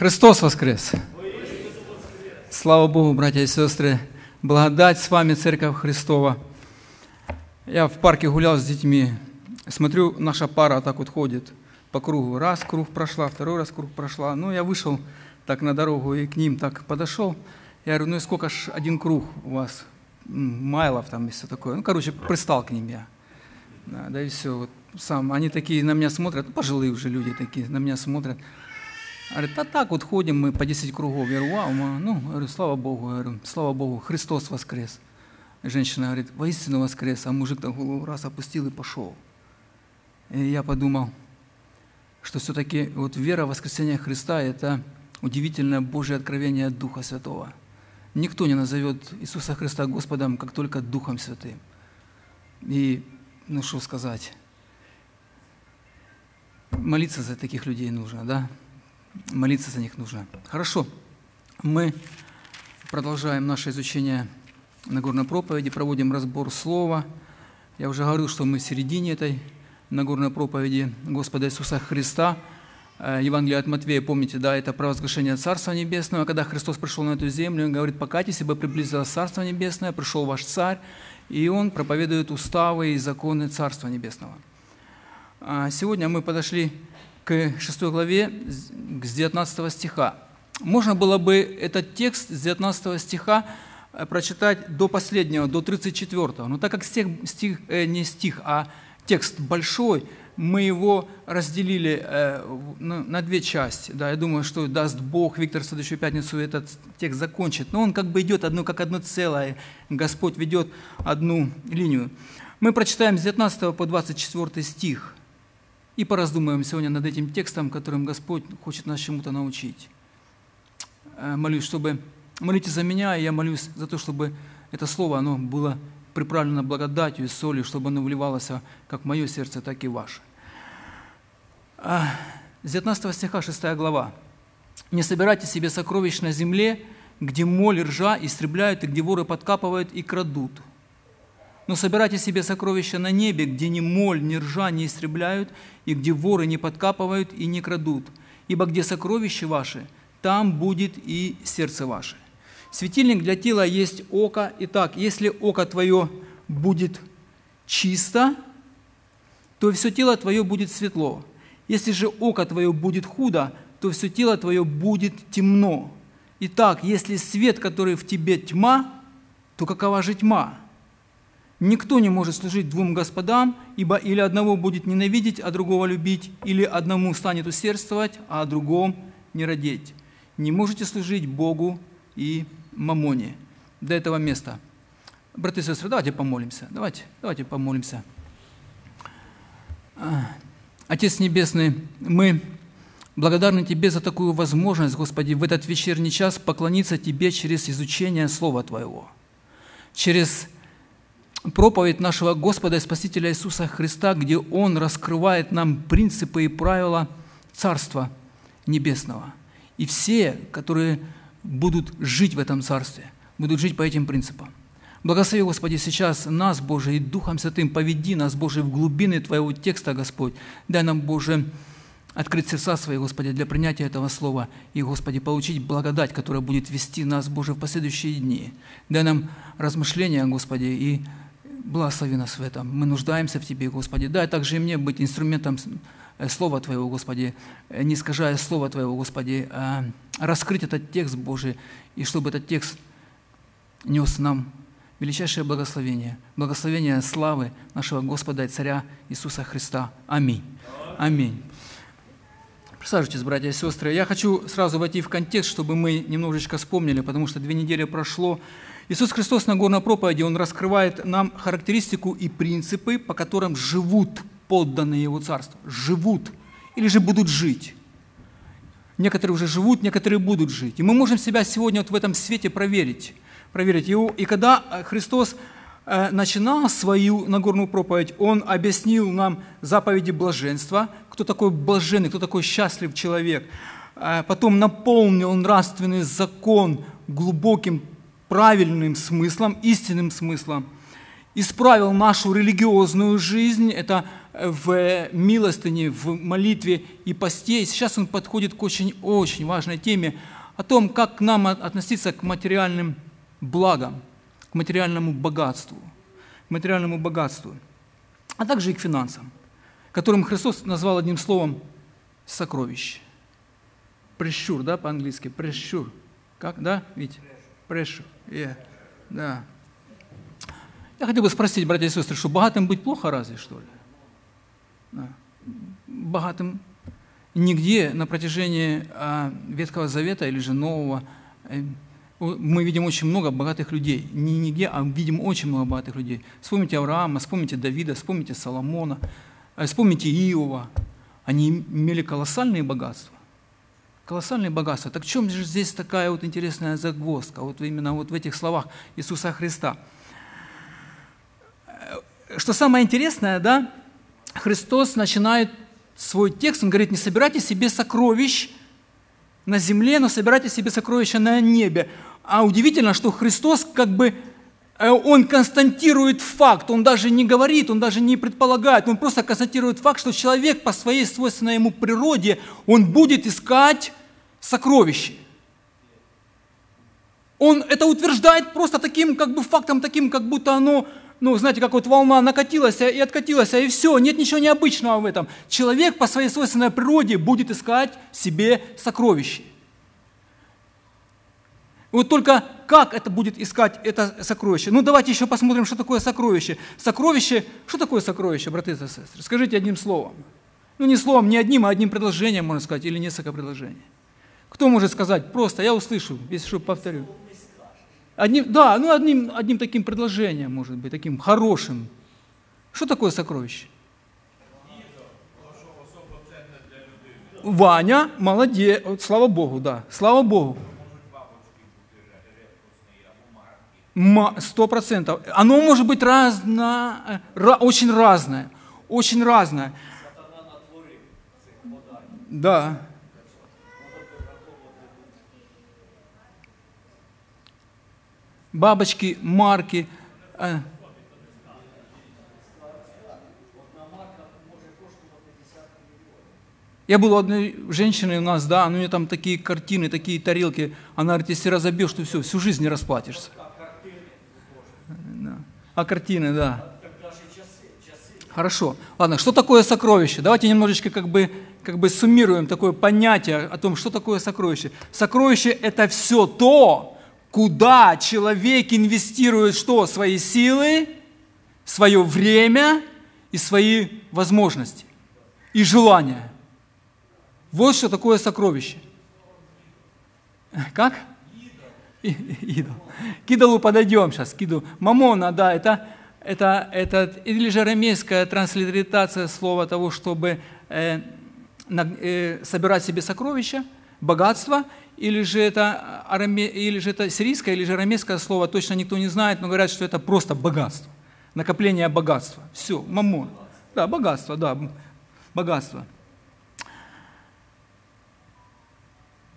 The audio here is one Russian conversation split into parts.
Христос воскрес! Слава Богу, братья и сестры! Благодать с вами, Церковь Христова! Я в парке гулял с детьми, смотрю, наша пара так вот ходит по кругу. Раз круг прошла, второй раз круг прошла. Ну, я вышел так на дорогу и к ним так подошел. Я говорю, ну и сколько ж один круг у вас? Майлов там и все такое. Ну, короче, пристал к ним я. Да, да и все. Вот сам. Они такие на меня смотрят, ну, пожилые уже люди такие, на меня смотрят. Говорит, а так вот ходим мы по 10 кругов. Я говорю, вау, ну, говорю, слава Богу, говорю, слава Богу, Христос воскрес. Женщина говорит, воистину воскрес, а мужик так голову раз опустил и пошел. И я подумал, что все-таки вот вера в воскресение Христа – это удивительное Божье откровение от Духа Святого. Никто не назовет Иисуса Христа Господом, как только Духом Святым. И, ну что сказать, молиться за таких людей нужно, да? Молиться за них нужно. Хорошо, мы продолжаем наше изучение Нагорной проповеди, проводим разбор слова. Я уже говорил, что мы в середине этой Нагорной проповеди Господа Иисуса Христа. Э, Евангелие от Матвея, помните, да, это провозглашение Царства Небесного. Когда Христос пришел на эту землю, Он говорит, покайтесь, ибо приблизилось Царство Небесное, пришел ваш Царь, и Он проповедует уставы и законы Царства Небесного. А сегодня мы подошли к 6 главе, с 19 стиха. Можно было бы этот текст с 19 стиха э, прочитать до последнего, до 34. Но так как стих, стих э, не стих, а текст большой, мы его разделили э, на, на две части. Да, я думаю, что даст Бог, Виктор в следующую пятницу этот текст закончит. Но он как бы идет одно, как одно целое. Господь ведет одну линию. Мы прочитаем с 19 по 24 стих – и пораздумаем сегодня над этим текстом, которым Господь хочет нас чему-то научить. Э, молюсь, чтобы... Молитесь за меня, и я молюсь за то, чтобы это слово, оно было приправлено благодатью и солью, чтобы оно вливалось как в мое сердце, так и в ваше. С 19 стиха 6 глава. «Не собирайте себе сокровищ на земле, где моль, ржа истребляют, и где воры подкапывают и крадут. Но собирайте себе сокровища на небе, где ни моль, ни ржа не истребляют, и где воры не подкапывают и не крадут. Ибо где сокровища ваши, там будет и сердце ваше. Светильник для тела есть око. Итак, если око твое будет чисто, то все тело твое будет светло. Если же око твое будет худо, то все тело твое будет темно. Итак, если свет, который в тебе тьма, то какова же тьма? Никто не может служить двум господам, ибо или одного будет ненавидеть, а другого любить, или одному станет усердствовать, а о другом не родить. Не можете служить Богу и мамоне. До этого места. Братья и сестры, давайте помолимся. Давайте, давайте помолимся. Отец Небесный, мы благодарны Тебе за такую возможность, Господи, в этот вечерний час поклониться Тебе через изучение Слова Твоего, через проповедь нашего Господа и Спасителя Иисуса Христа, где Он раскрывает нам принципы и правила Царства Небесного. И все, которые будут жить в этом Царстве, будут жить по этим принципам. Благослови, Господи, сейчас нас, Боже, и Духом Святым поведи нас, Боже, в глубины Твоего текста, Господь. Дай нам, Боже, открыть сердца свои, Господи, для принятия этого слова и, Господи, получить благодать, которая будет вести нас, Боже, в последующие дни. Дай нам размышления, Господи, и Благослови нас в этом. Мы нуждаемся в Тебе, Господи. Дай также и мне быть инструментом э, Слова Твоего, Господи, э, не искажая Слова Твоего, Господи, а раскрыть этот текст Божий, и чтобы этот текст нес нам величайшее благословение, благословение славы нашего Господа и Царя Иисуса Христа. Аминь. Аминь. Присаживайтесь, братья и сестры. Я хочу сразу войти в контекст, чтобы мы немножечко вспомнили, потому что две недели прошло, Иисус Христос на горной проповеди, Он раскрывает нам характеристику и принципы, по которым живут подданные Его Царства. Живут или же будут жить. Некоторые уже живут, некоторые будут жить. И мы можем себя сегодня вот в этом свете проверить. проверить. его. И когда э, Христос э, начинал свою Нагорную проповедь, Он объяснил нам заповеди блаженства, кто такой блаженный, кто такой счастлив человек. Э, потом наполнил нравственный закон глубоким правильным смыслом, истинным смыслом, исправил нашу религиозную жизнь, это в милостыне, в молитве и посте. И сейчас он подходит к очень-очень важной теме о том, как к нам относиться к материальным благам, к материальному богатству, к материальному богатству, а также и к финансам, которым Христос назвал одним словом сокровище. Прещур, да, по-английски? Прещур. Как, да, Витя? Прещур. Yeah. Да. Я хотел бы спросить, братья и сестры, что богатым быть плохо разве, что ли? Да. Богатым нигде на протяжении а, Ветхого Завета или же Нового э, мы видим очень много богатых людей. Не нигде, а видим очень много богатых людей. Вспомните Авраама, вспомните Давида, вспомните Соломона, э, вспомните Иова. Они имели колоссальные богатства. Колоссальные богатства. Так в чем же здесь такая вот интересная загвоздка, вот именно вот в этих словах Иисуса Христа? Э, что самое интересное, да, Христос начинает свой текст, он говорит, не собирайте себе сокровищ на земле, но собирайте себе сокровища на небе. А удивительно, что Христос как бы, он константирует факт, он даже не говорит, он даже не предполагает, он просто констатирует факт, что человек по своей свойственной ему природе, он будет искать сокровища. Он это утверждает просто таким как бы фактом, таким, как будто оно ну, знаете, как вот волна накатилась и откатилась, и все, нет ничего необычного в этом. Человек по своей свойственной природе будет искать себе сокровище. Вот только как это будет искать это сокровище? Ну, давайте еще посмотрим, что такое сокровище. Сокровище, что такое сокровище, браты и сестры? Скажите одним словом. Ну, не словом, не одним, а одним предложением, можно сказать, или несколько предложений. Кто может сказать? Просто, я услышу, если что, повторю. Одним, да, ну одним, одним таким предложением, может быть, таким хорошим. Что такое сокровище? Ваня, молодец, слава Богу, да, слава Богу. Сто процентов. Оно может быть разно, очень разное, очень разное. Да. бабочки, марки. Э. Я был у одной женщины у нас, да, у нее там такие картины, такие тарелки. Она говорит, если разобьешь, то все, всю жизнь не расплатишься. А картины, да. Хорошо. Ладно, что такое сокровище? Давайте немножечко как бы, как бы суммируем такое понятие о том, что такое сокровище. Сокровище – это все то, куда человек инвестирует что? Свои силы, свое время и свои возможности и желания. Вот что такое сокровище. Как? Идол. К идолу подойдем сейчас, к идолу. Мамона, да, это, это, это или же арамейская транслитерация слова того, чтобы э, на, э, собирать себе сокровища, богатство, или же это, араме, или же это сирийское, или же арамейское слово, точно никто не знает, но говорят, что это просто богатство, накопление богатства. Все, мамон. Да, богатство, да, богатство.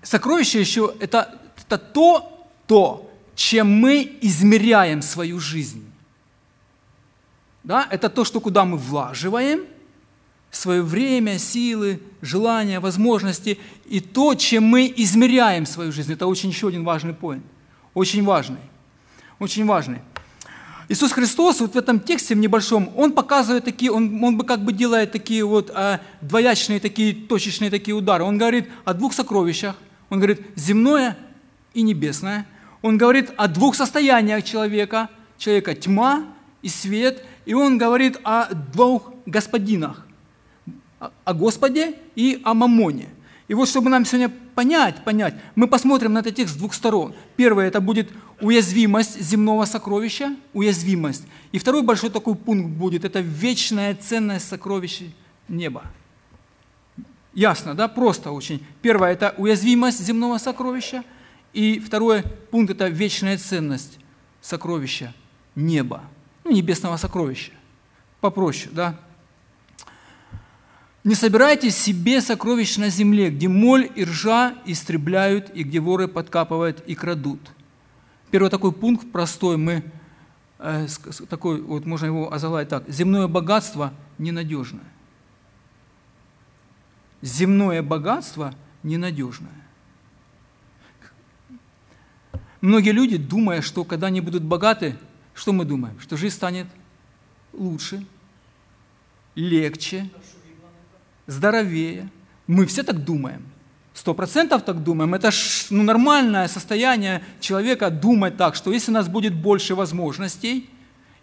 Сокровище еще это, это то, то, чем мы измеряем свою жизнь. Да? Это то, что куда мы влаживаем – свое время, силы, желания, возможности и то, чем мы измеряем свою жизнь. Это очень еще один важный поинт. Очень важный. Очень важный. Иисус Христос вот в этом тексте в небольшом, Он показывает такие, Он, он бы как бы делает такие вот а, двоячные, такие точечные такие удары. Он говорит о двух сокровищах. Он говорит земное и небесное. Он говорит о двух состояниях человека. Человека тьма и свет. И Он говорит о двух господинах о Господе и о Мамоне. И вот чтобы нам сегодня понять, понять, мы посмотрим на этот текст с двух сторон. Первое – это будет уязвимость земного сокровища, уязвимость. И второй большой такой пункт будет – это вечная ценность сокровища неба. Ясно, да? Просто очень. Первое – это уязвимость земного сокровища. И второй пункт – это вечная ценность сокровища неба, ну, небесного сокровища. Попроще, да? Не собирайте себе сокровищ на земле, где моль и ржа истребляют, и где воры подкапывают и крадут. Первый такой пункт простой, мы, э, такой, вот можно его озаглавить так. Земное богатство ненадежное. земное богатство ненадежное. Многие люди, думая, что когда они будут богаты, что мы думаем? Что жизнь станет лучше, легче, здоровее. Мы все так думаем. Сто процентов так думаем. Это ж, ну, нормальное состояние человека думать так, что если у нас будет больше возможностей,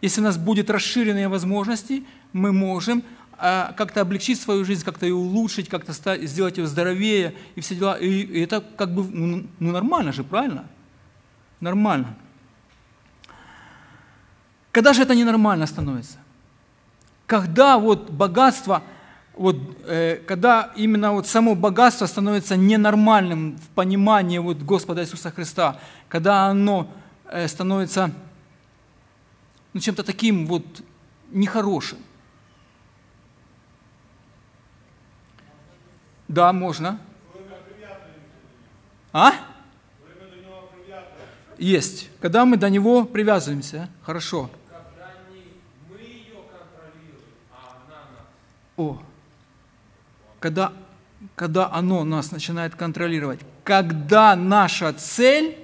если у нас будут расширенные возможности, мы можем а, как-то облегчить свою жизнь, как-то ее улучшить, как-то сделать ее здоровее и все дела. И, и это как бы ну, ну нормально же, правильно? Нормально. Когда же это ненормально становится? Когда вот богатство – вот, э, когда именно вот само богатство становится ненормальным в понимании вот Господа Иисуса Христа, когда оно э, становится ну, чем-то таким вот нехорошим. Да, можно. А? Есть. Когда мы до него привязываемся. Хорошо. О, когда, когда оно нас начинает контролировать, когда наша цель,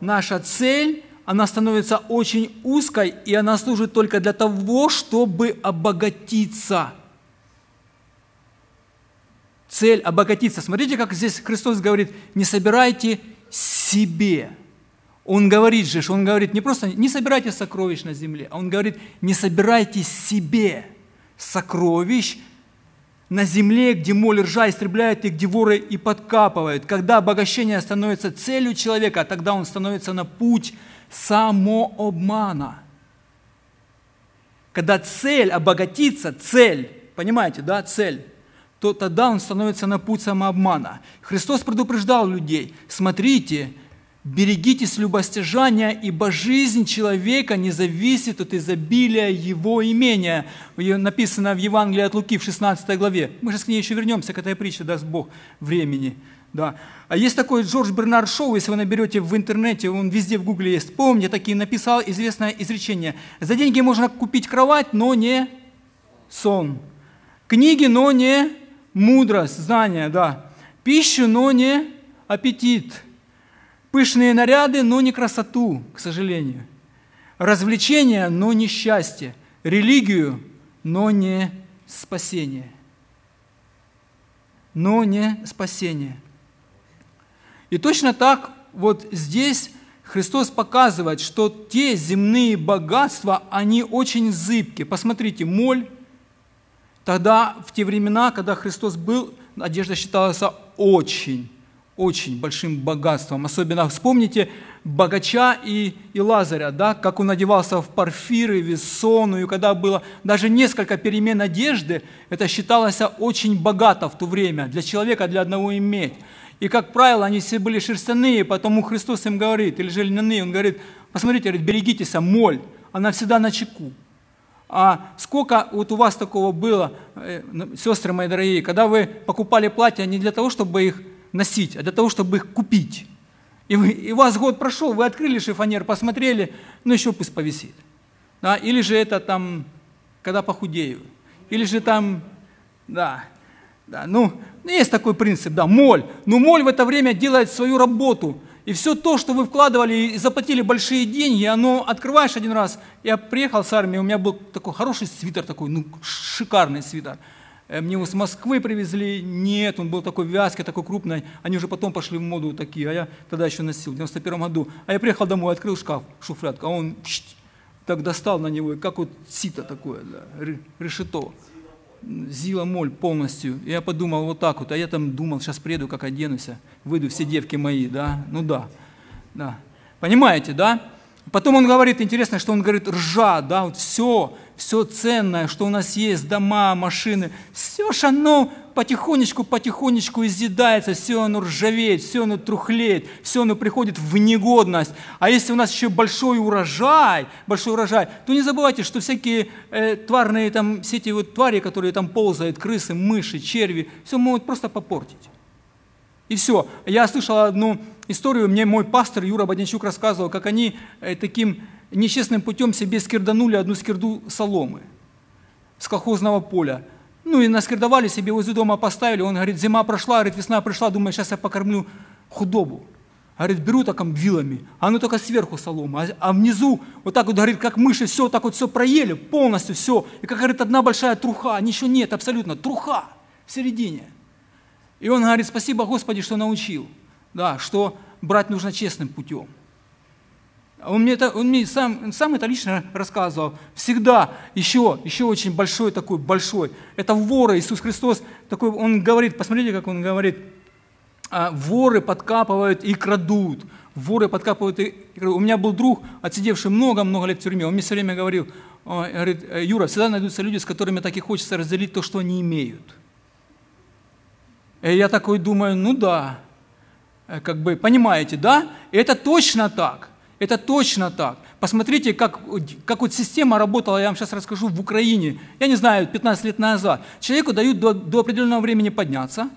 наша цель, она становится очень узкой, и она служит только для того, чтобы обогатиться. Цель – обогатиться. Смотрите, как здесь Христос говорит, не собирайте себе. Он говорит же, он говорит не просто не собирайте сокровищ на земле, а он говорит, не собирайте себе сокровищ на земле, где моль ржа истребляет и где воры и подкапывают. Когда обогащение становится целью человека, тогда он становится на путь самообмана. Когда цель обогатиться, цель, понимаете, да, цель, то тогда он становится на путь самообмана. Христос предупреждал людей, смотрите, Берегитесь любостяжания, ибо жизнь человека не зависит от изобилия его имения. Написано в Евангелии от Луки в 16 главе. Мы же к ней еще вернемся, к этой притче, даст Бог времени. Да. А есть такой Джордж Бернард Шоу, если вы наберете в интернете, он везде в гугле есть. Помните, такие написал известное изречение. За деньги можно купить кровать, но не сон. Книги, но не мудрость, знания, да. Пищу, но не аппетит Пышные наряды, но не красоту, к сожалению. Развлечения, но не счастье. Религию, но не спасение. Но не спасение. И точно так вот здесь Христос показывает, что те земные богатства, они очень зыбкие. Посмотрите, моль. Тогда, в те времена, когда Христос был, одежда считалась очень очень большим богатством. Особенно вспомните богача и, и Лазаря, да, как он одевался в парфиры, весону, и когда было даже несколько перемен одежды, это считалось очень богато в то время для человека, для одного иметь. И, как правило, они все были шерстяные, потому Христос им говорит, или же льняные, Он говорит, посмотрите, берегитесь, моль, она всегда на чеку. А сколько вот у вас такого было, э, сестры мои дорогие, когда вы покупали платья не для того, чтобы их носить, а для того, чтобы их купить. И, вы, и у вас год прошел, вы открыли шифонер, посмотрели, ну еще пусть повисит. Да? Или же это там, когда похудею. Или же там, да, да, ну, есть такой принцип, да, моль. Но моль в это время делает свою работу. И все то, что вы вкладывали и заплатили большие деньги, оно открываешь один раз. Я приехал с армии, у меня был такой хороший свитер, такой, ну, шикарный свитер. Э, мне его с Москвы привезли, нет, он был такой вязкий, такой крупный, они уже потом пошли в моду такие, а я тогда еще носил, в 91 году. А я приехал домой, открыл шкаф, шуфлятка, а он так достал на него, как вот сито такое, да, решето. Зила моль полностью. Я подумал вот так вот, а я там думал, сейчас приеду, как оденусь, выйду, все девки мои, да, ну да, да. Понимаете, да? Потом он говорит, интересно, что он говорит, ржа, да, вот все, все ценное, что у нас есть, дома, машины, все же оно потихонечку, потихонечку изъедается, все оно ржавеет, все оно трухлеет, все оно приходит в негодность. А если у нас еще большой урожай, большой урожай, то не забывайте, что всякие э, тварные там, все эти вот твари, которые там ползают, крысы, мыши, черви, все могут просто попортить. И все. Я слышал одну историю, мне мой пастор Юра Бодничук рассказывал, как они э, таким нечестным путем себе скирданули одну скирду соломы с колхозного поля. Ну и наскирдовали себе возле дома поставили. Он говорит, зима прошла, говорит, весна пришла, думаю, сейчас я покормлю худобу. Говорит, беру так вилами, а оно только сверху солома, а, а внизу вот так вот, говорит, как мыши, все так вот все проели, полностью все. И как, говорит, одна большая труха, ничего нет абсолютно, труха в середине. И он говорит, спасибо Господи, что научил, да, что брать нужно честным путем. Он мне, это, он мне сам, сам это лично рассказывал. Всегда еще, еще очень большой такой, большой. Это вора Иисус Христос. Такой, он говорит, посмотрите, как он говорит, «А, воры подкапывают и крадут. Воры подкапывают и крадут. У меня был друг, отсидевший много-много лет в тюрьме. Он мне все время говорил, говорит, Юра, всегда найдутся люди, с которыми так и хочется разделить то, что они имеют. И я такой думаю, ну да, э, как бы, понимаете, да? Это точно так. Это точно так. Посмотрите, как, как вот система работала, я вам сейчас расскажу, в Украине, я не знаю, 15 лет назад. Человеку дают до, до определенного времени подняться,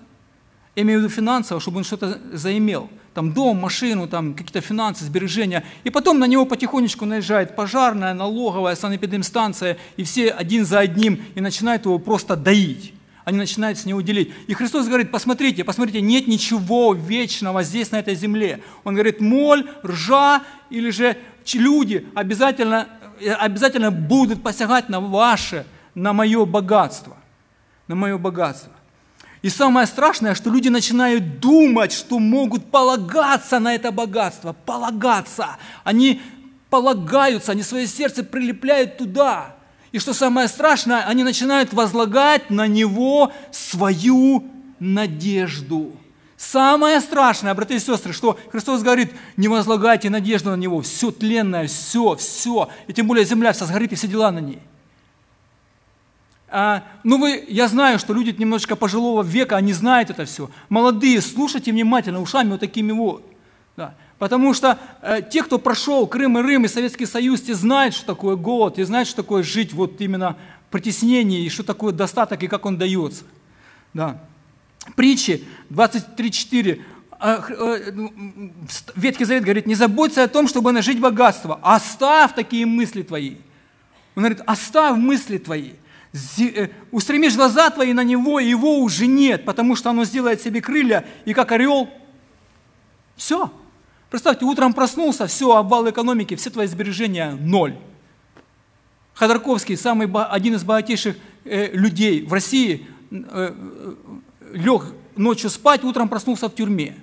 я имею в виду финансово, чтобы он что-то заимел. Там дом, машину, там какие-то финансы, сбережения. И потом на него потихонечку наезжает пожарная, налоговая, санэпидемстанция, и все один за одним, и начинают его просто доить они начинают с него делить. И Христос говорит, посмотрите, посмотрите, нет ничего вечного здесь, на этой земле. Он говорит, моль, ржа или же люди обязательно, э, обязательно будут посягать на ваше, на мое богатство. На мое богатство. И самое страшное, что люди начинают думать, что могут полагаться на это богатство, полагаться. Они полагаются, они свое сердце прилепляют туда. И что самое страшное, они начинают возлагать на него свою надежду. Самое страшное, братья и сестры, что Христос говорит, не возлагайте надежду на Него, все тленное, все, все, и тем более земля вся сгорит и все дела на ней. А, ну вы, я знаю, что люди немножечко пожилого века, они знают это все. Молодые, слушайте внимательно, ушами вот такими вот. Да. Потому что э, те, кто прошел Крым и Рим и Советский Союз, те знают, что такое голод, те знают, что такое жить вот именно в и что такое достаток, и как он дается. Да. Притчи 23.4. Э, э, ну, Ветхий Завет говорит, не заботься о том, чтобы нажить богатство, оставь такие мысли твои. Он говорит, оставь мысли твои. Э, устремишь глаза твои на него, и его уже нет, потому что оно сделает себе крылья, и как орел, все, Представьте, утром проснулся, все, обвал экономики, все твои сбережения – ноль. Ходорковский, самый, один из богатейших э, людей в России, э, э, лег ночью спать, утром проснулся в тюрьме.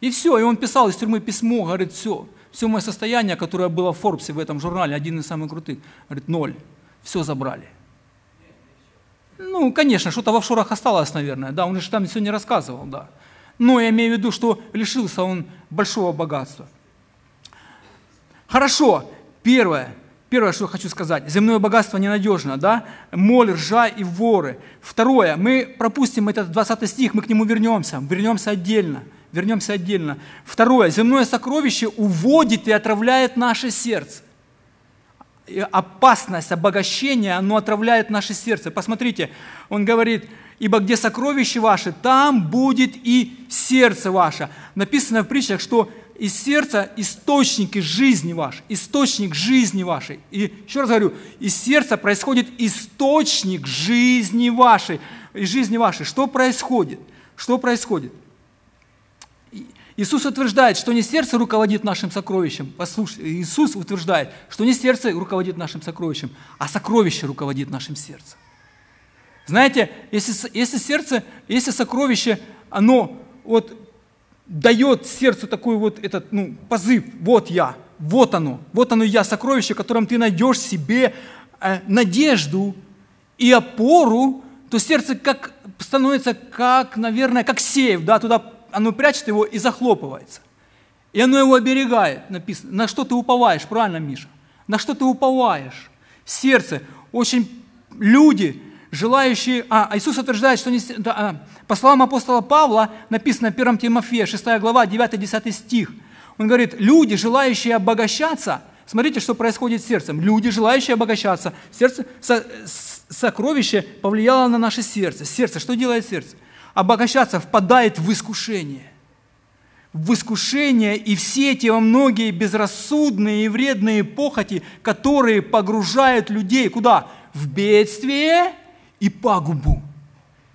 И все, и он писал из тюрьмы письмо, говорит, все, все мое состояние, которое было в Форбсе, в этом журнале, один из самых крутых, говорит, ноль, все забрали. Ну, конечно, что-то в офшорах осталось, наверное, да, он же там все не рассказывал, да. Но я имею в виду, что лишился он большого богатства. Хорошо, первое, первое, что хочу сказать, земное богатство ненадежно, да, моль, ржа и воры. Второе, мы пропустим этот 20 стих, мы к нему вернемся, вернемся отдельно, вернемся отдельно. Второе, земное сокровище уводит и отравляет наше сердце. И опасность обогащения, оно отравляет наше сердце. Посмотрите, он говорит, ибо где сокровище ваше, там будет и сердце ваше. Написано в притчах, что из сердца источники жизни вашей, источник жизни вашей. И еще раз говорю, из сердца происходит источник жизни вашей. Из жизни вашей. Что происходит? Что происходит? Иисус утверждает, что не сердце руководит нашим сокровищем. Послушайте, Иисус утверждает, что не сердце руководит нашим сокровищем, а сокровище руководит нашим сердцем. Знаете, если, если сердце, если сокровище, оно вот дает сердцу такой вот этот, ну, позыв, вот я, вот оно, вот оно я, сокровище, в котором ты найдешь себе э, надежду и опору, то сердце как, становится как, наверное, как сейф, да, туда оно прячет его и захлопывается. И оно его оберегает, написано. На что ты уповаешь, правильно, Миша? На что ты уповаешь? Сердце. Очень люди, желающие... А, Иисус утверждает, что... Не, да, а, по словам апостола Павла, написано в 1 Тимофея, 6 глава, 9-10 стих. Он говорит, люди, желающие обогащаться, смотрите, что происходит с сердцем. Люди, желающие обогащаться, сердце, со, сокровище повлияло на наше сердце. Сердце, что делает сердце? Обогащаться впадает в искушение в искушение и все эти многие безрассудные и вредные похоти, которые погружают людей куда? В бедствие и пагубу,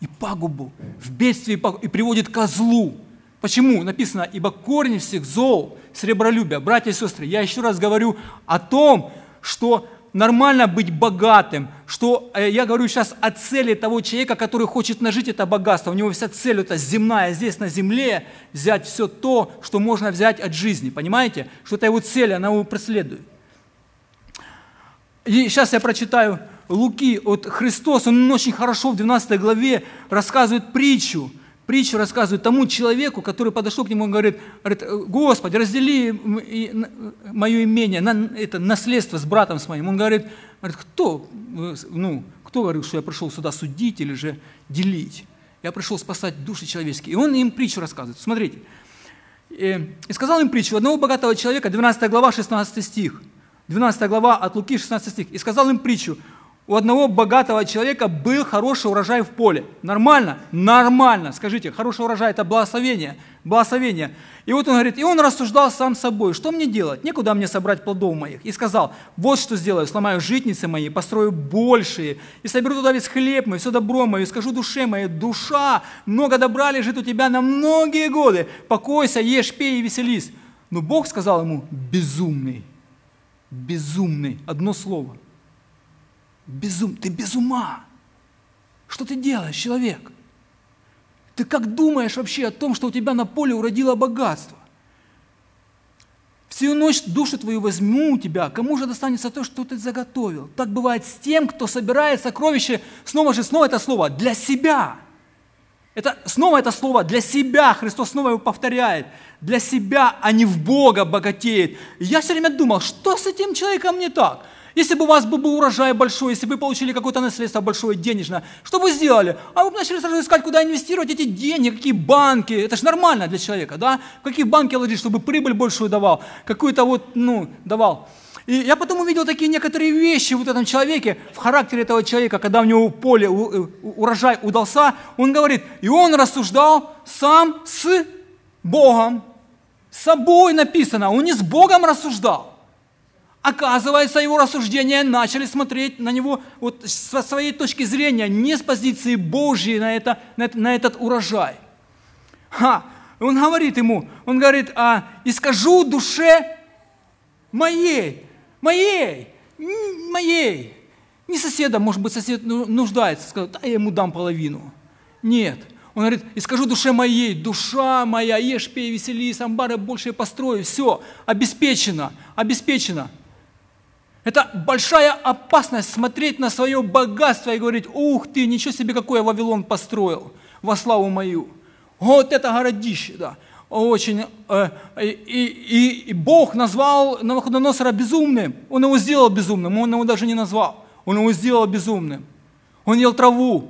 и пагубу, в бедствие и, пагубу, и приводит ко злу. Почему? Написано, ибо корень всех зол – сребролюбие. Братья и сестры, я еще раз говорю о том, что нормально быть богатым, что э, я говорю сейчас о цели того человека, который хочет нажить это богатство. У него вся цель это земная, здесь на земле взять все то, что можно взять от жизни. Понимаете? Что это его цель, она его преследует. И сейчас я прочитаю Луки, от Христос, он очень хорошо в 12 главе рассказывает притчу, притчу рассказывает тому человеку, который подошел к нему и говорит, говорит Господи, раздели мое имение, это наследство с братом с моим. Он говорит, говорит кто, ну, кто говорил, что я пришел сюда судить или же делить? Я пришел спасать души человеческие. И он им притчу рассказывает. Смотрите. Э, и сказал им притчу одного богатого человека, 12 глава, 16 стих. 12 глава от Луки, 16 стих. И сказал им притчу у одного богатого человека был хороший урожай в поле. Нормально? Нормально. Скажите, хороший урожай – это благословение. Благословение. И вот он говорит, и он рассуждал сам собой, что мне делать? Некуда мне собрать плодов моих. И сказал, вот что сделаю, сломаю житницы мои, построю большие, и соберу туда весь хлеб мой, все добро мое, и скажу душе моей, душа, много добра лежит у тебя на многие годы, покойся, ешь, пей и веселись. Но Бог сказал ему, безумный, безумный, одно слово – Безум, ты без ума. Что ты делаешь, человек? Ты как думаешь вообще о том, что у тебя на поле уродило богатство? Всю ночь душу твою возьму у тебя, кому же достанется то, что ты заготовил? Так бывает с тем, кто собирает сокровища, снова же, снова это слово, для себя. Это, снова это слово для себя, Христос снова его повторяет. Для себя, а не в Бога богатеет. Я все время думал, что с этим человеком не так? Если бы у вас был урожай большой, если бы вы получили какое-то наследство большое, денежное, что бы вы сделали? А вы бы начали сразу искать, куда инвестировать эти деньги, какие банки. Это же нормально для человека, да? В какие банки ложить, чтобы прибыль большую давал, какую-то вот, ну, давал. И я потом увидел такие некоторые вещи в этом человеке, в характере этого человека, когда у него поле, э, урожай удался, он говорит, и он рассуждал сам с Богом. С собой написано, он не с Богом рассуждал. Оказывается, его рассуждения начали смотреть на него вот со своей точки зрения, не с позиции Божьей на, это, на, это, на этот урожай. Ха. Он говорит ему, он говорит, а, и скажу душе моей, моей, моей. Не соседа, может быть, сосед ну, нуждается, скажет, да, я ему дам половину. Нет. Он говорит, и скажу душе моей, душа моя, ешь, пей, веселись, амбары больше построю, все, обеспечено, обеспечено. Это большая опасность смотреть на свое богатство и говорить, ух ты, ничего себе, какой я Вавилон построил во славу мою. Вот это городище, да. Очень. Э, и, и, и Бог назвал Навуходоносора безумным. Он его сделал безумным, он его даже не назвал. Он его сделал безумным. Он ел траву.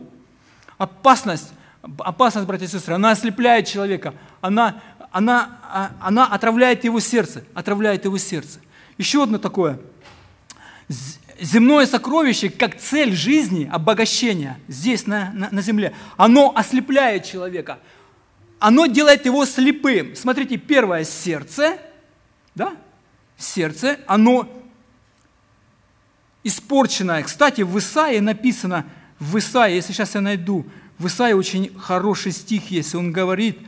Опасность, опасность, братья и сестры, она ослепляет человека. Она, она, а, она отравляет его сердце. Отравляет его сердце. Еще одно такое – земное сокровище, как цель жизни, обогащения здесь на, на, на земле, оно ослепляет человека. Оно делает его слепым. Смотрите, первое сердце, да, сердце, оно испорченное. Кстати, в Исаии написано, в Исаии, если сейчас я найду, в Исаии очень хороший стих есть, он говорит,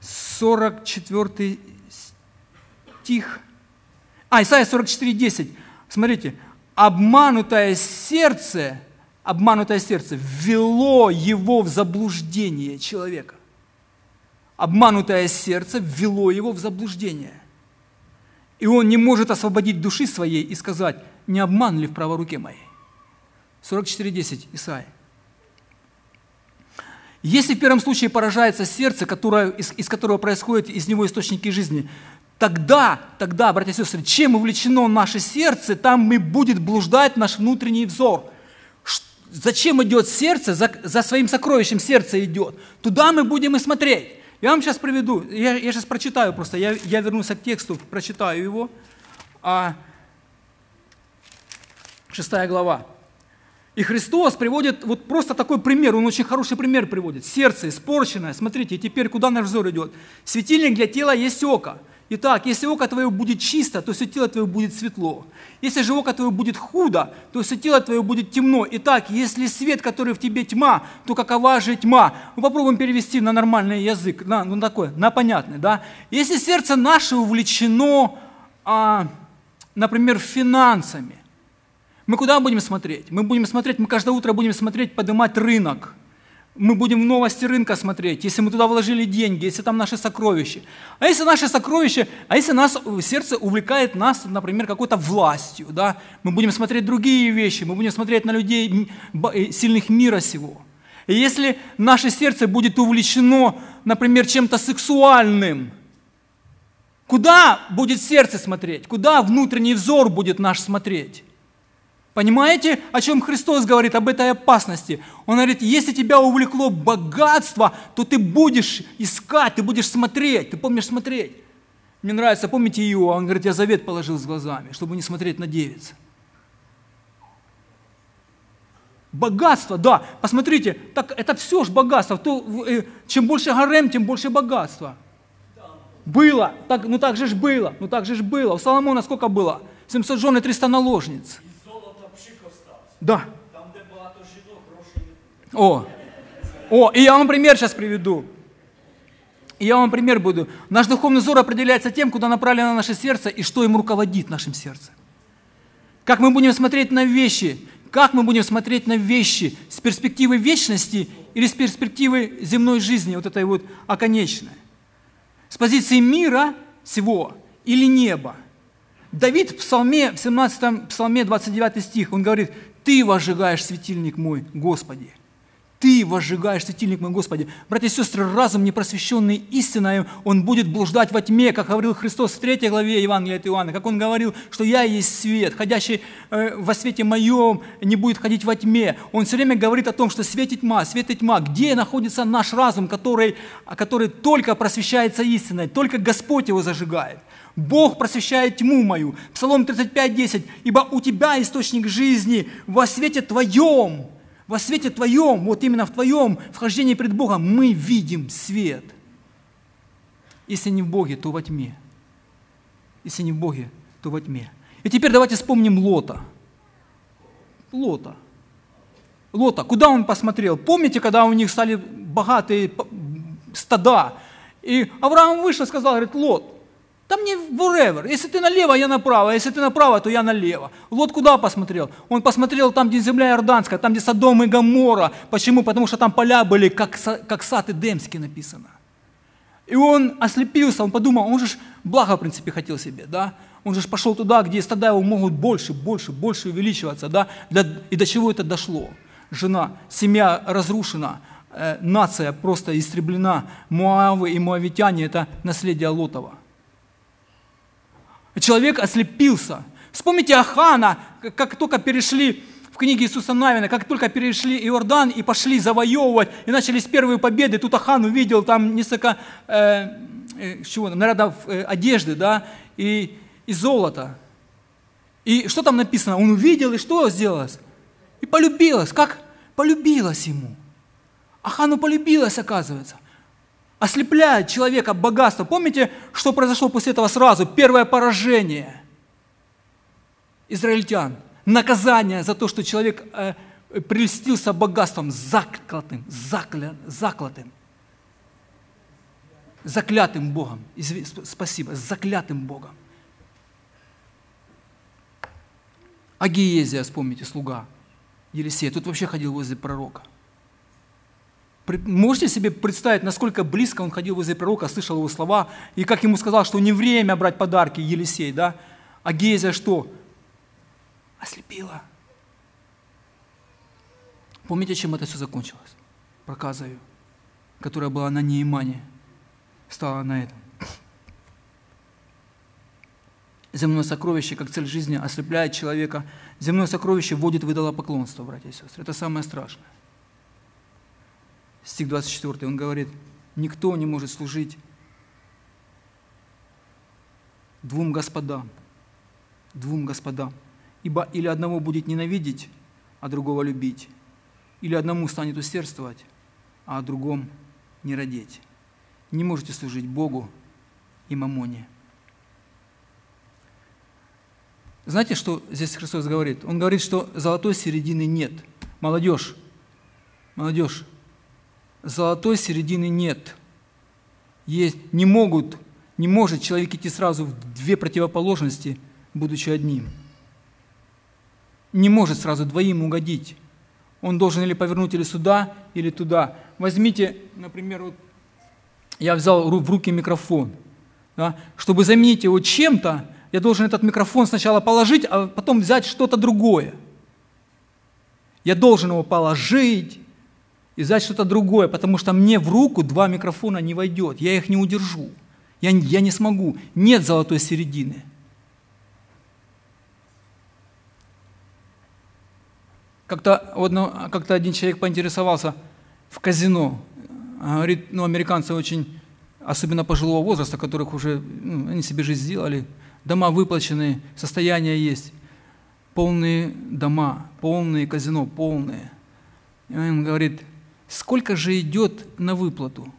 44 стих, а, Исаия 44, 10, Смотрите, обманутое сердце, обманутое сердце ввело его в заблуждение человека. Обманутое сердце ввело его в заблуждение. И он не может освободить души своей и сказать, не обман ли в правой руке моей. 44.10 Исаия. Если в первом случае поражается сердце, которое, из, из которого происходят из него источники жизни, тогда, тогда, братья и сестры, чем увлечено наше сердце, там и будет блуждать наш внутренний взор. Зачем идет сердце? За, за своим сокровищем сердце идет. Туда мы будем и смотреть. Я вам сейчас приведу, я, я сейчас прочитаю просто, я, я вернусь к тексту, прочитаю его. А, шестая глава. И Христос приводит вот просто такой пример, он очень хороший пример приводит. Сердце испорченное, смотрите, теперь куда наш взор идет? Светильник для тела есть око. Итак, если око твое будет чисто, то все тело твое будет светло. Если же око твое будет худо, то все тело твое будет темно. Итак, если свет, который в тебе тьма, то какова же тьма? Мы попробуем перевести на нормальный язык, на, ну такой, на понятный, да? Если сердце наше увлечено, а, например, финансами, мы куда будем смотреть? Мы будем смотреть, мы каждое утро будем смотреть, поднимать рынок – мы будем в новости рынка смотреть, если мы туда вложили деньги, если там наши сокровища. А если наши сокровища, а если нас, сердце увлекает нас, например, какой-то властью, да, мы будем смотреть другие вещи, мы будем смотреть на людей э, сильных мира сего. И если наше сердце будет увлечено, например, чем-то сексуальным, куда будет сердце смотреть? Куда внутренний взор будет наш смотреть? Понимаете, о чем Христос говорит, об этой опасности? Он говорит, если тебя увлекло богатство, то ты будешь искать, ты будешь смотреть, ты помнишь смотреть. Мне нравится, помните Иова, он говорит, я завет положил с глазами, чтобы не смотреть на девиц. Богатство, да, посмотрите, так это все же богатство. То, э, чем больше гарем, тем больше богатства. Было, так, ну так же ж было, ну так же ж было. У Соломона сколько было? 700 жен и 300 наложниц. Да. Там, де багато жінок, грошей О, о, и я вам пример сейчас приведу. И я вам пример буду. Наш духовный взор определяется тем, куда направлено наше сердце и что им руководит нашим сердцем. Как мы будем смотреть на вещи, как мы будем смотреть на вещи с перспективы вечности или с перспективы земной жизни, вот этой вот оконечной. С позиции мира всего или неба. Давид в псалме, в 17 псалме 29 стих, он говорит, ты возжигаешь светильник мой, Господи. Ты возжигаешь светильник мой, Господи. Братья и сестры, разум, непросвещенный истиной, он будет блуждать во тьме, как говорил Христос в 3 главе Евангелия от Иоанна, как он говорил, что я есть свет, ходящий э, во свете моем не будет ходить во тьме. Он все время говорит о том, что свет и тьма, свет и тьма. Где находится наш разум, который, который только просвещается истиной, только Господь его зажигает. Бог просвещает тьму мою. Псалом 35, 10. «Ибо у тебя источник жизни во свете твоем». Во свете твоем, вот именно в твоем вхождении пред Богом мы видим свет. Если не в Боге, то во тьме. Если не в Боге, то во тьме. И теперь давайте вспомним Лота. Лота. Лота, куда он посмотрел? Помните, когда у них стали богатые стада? И Авраам вышел и сказал, говорит, Лот, там не wherever. Если ты налево, я направо. Если ты направо, то я налево. Лот куда посмотрел? Он посмотрел там, где земля Иорданская, там, где Содом и Гамора. Почему? Потому что там поля были, как, как сад Эдемский написано. И он ослепился, он подумал, он же благо, в принципе, хотел себе, да? Он же пошел туда, где стада его могут больше, больше, больше увеличиваться, да? И до чего это дошло? Жена, семья разрушена, э, нация просто истреблена. Муавы и муавитяне – это наследие Лотова – Человек ослепился. Вспомните Ахана, как только перешли в книге Иисуса Навина, как только перешли Иордан и пошли завоевывать, и начались первые победы, тут Ахан увидел там несколько э, э, чего, нарядов э, одежды, да, и, и золота. И что там написано? Он увидел, и что сделалось? И полюбилась. Как? Полюбилась ему. Ахану полюбилась, оказывается ослепляет человека богатство. Помните, что произошло после этого сразу? Первое поражение израильтян. Наказание за то, что человек э, прельстился богатством заклятым, закля, заклятым. Заклятым Богом. Изв... Спасибо, заклятым Богом. Агиезия, вспомните, слуга Елисея. Тут вообще ходил возле пророка. Можете себе представить, насколько близко он ходил возле пророка, слышал его слова, и как ему сказал, что не время брать подарки Елисей, да? А Гезия что? Ослепила. Помните, чем это все закончилось? Проказою, которая была на Неимане, стала на этом. Земное сокровище, как цель жизни, ослепляет человека. Земное сокровище вводит в идолопоклонство, братья и сестры. Это самое страшное стих 24, он говорит, никто не может служить двум господам, двум господам, ибо или одного будет ненавидеть, а другого любить, или одному станет усердствовать, а о другом не родить. Не можете служить Богу и мамоне. Знаете, что здесь Христос говорит? Он говорит, что золотой середины нет. Молодежь, молодежь, золотой середины нет. Есть, не могут, не может человек идти сразу в две противоположности, будучи одним. Не может сразу двоим угодить. Он должен или повернуть или сюда, или туда. Возьмите, например, вот я взял в руки микрофон. Да? Чтобы заменить его чем-то, я должен этот микрофон сначала положить, а потом взять что-то другое. Я должен его положить и взять что-то другое, потому что мне в руку два микрофона не войдет, я их не удержу, я, я не смогу, нет золотой середины. Как-то как один человек поинтересовался в казино, говорит, ну, американцы очень, особенно пожилого возраста, которых уже, ну, они себе жизнь сделали, дома выплачены, состояние есть, полные дома, полные казино, полные. И он говорит, сколько же идет на выплату?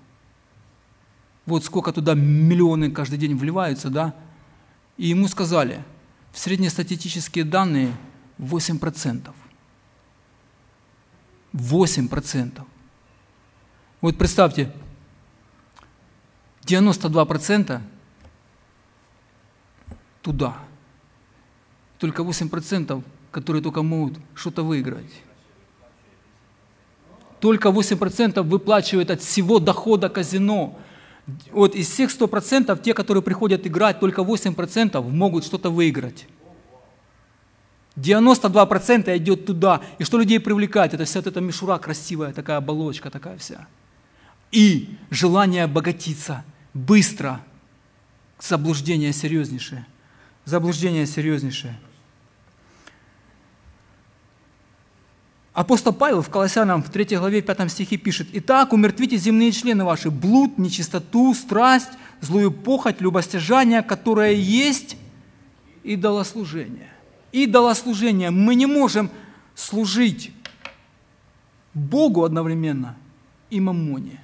Вот сколько туда миллионы каждый день вливаются, да? И ему сказали, в среднестатистические данные 8%. 8%. Вот представьте, 92% туда. Только 8%, которые только могут что-то выиграть. Только 8% выплачивают от всего дохода казино. Вот из всех 100%, те, которые приходят играть, только 8% могут что-то выиграть. 92% идет туда. И что людей привлекает? Это вся эта мишура красивая, такая оболочка такая вся. И желание обогатиться быстро. Заблуждение серьезнейшее. Заблуждение серьезнейшее. Апостол Павел в Колоссянам в 3 главе 5 стихе пишет, «Итак, умертвите земные члены ваши, блуд, нечистоту, страсть, злую похоть, любостяжание, которое есть идолослужение». Идолослужение. Мы не можем служить Богу одновременно и мамоне.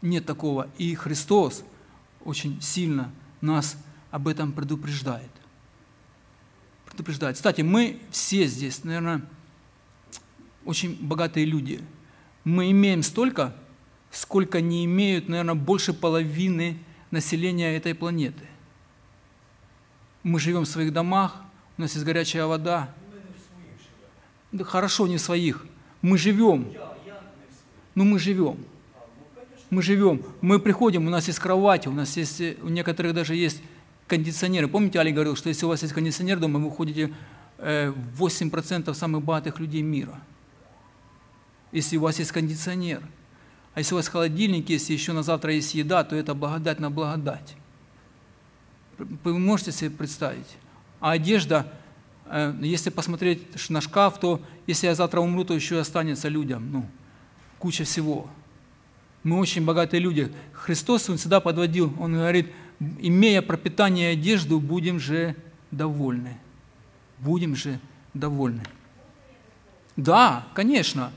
Нет такого. И Христос очень сильно нас об этом предупреждает. Предупреждает. Кстати, мы все здесь, наверное, очень богатые люди. Мы имеем столько, сколько не имеют, наверное, больше половины населения этой планеты. Мы живем в своих домах, у нас есть горячая вода. Да хорошо, не своих. Мы живем. Ну мы живем. Мы живем. Мы приходим, у нас есть кровать, у нас есть, у некоторых даже есть кондиционеры. Помните, Али говорил, что если у вас есть кондиционер дома, вы входите в 8% самых богатых людей мира – если у вас есть кондиционер. А если у вас холодильник есть, и еще на завтра есть еда, то это благодать на благодать. Вы можете себе представить? А одежда, э, если посмотреть на шкаф, то если я завтра умру, то еще останется людям. Ну, куча всего. Мы очень богатые люди. Христос, Он всегда подводил, Он говорит, имея пропитание и одежду, будем же довольны. Будем же довольны. Да, конечно.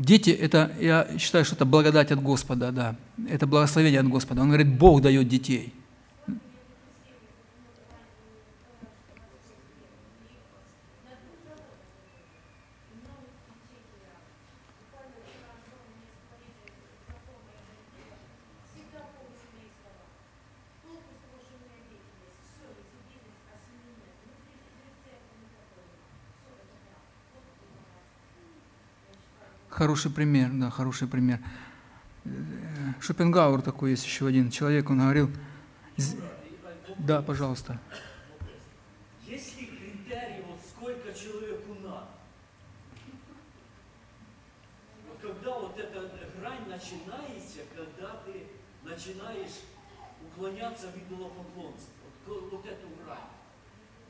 Дети – это, я считаю, что это благодать от Господа, да. Это благословение от Господа. Он говорит, Бог дает детей. Хороший пример, да, хороший пример. Шопенгауэр такой есть еще один человек, он говорил, да, пожалуйста. Есть ли критерий, вот сколько человеку надо? Вот когда вот эта грань начинается, когда ты начинаешь уклоняться в идолопоклонство, вот, вот эту грань,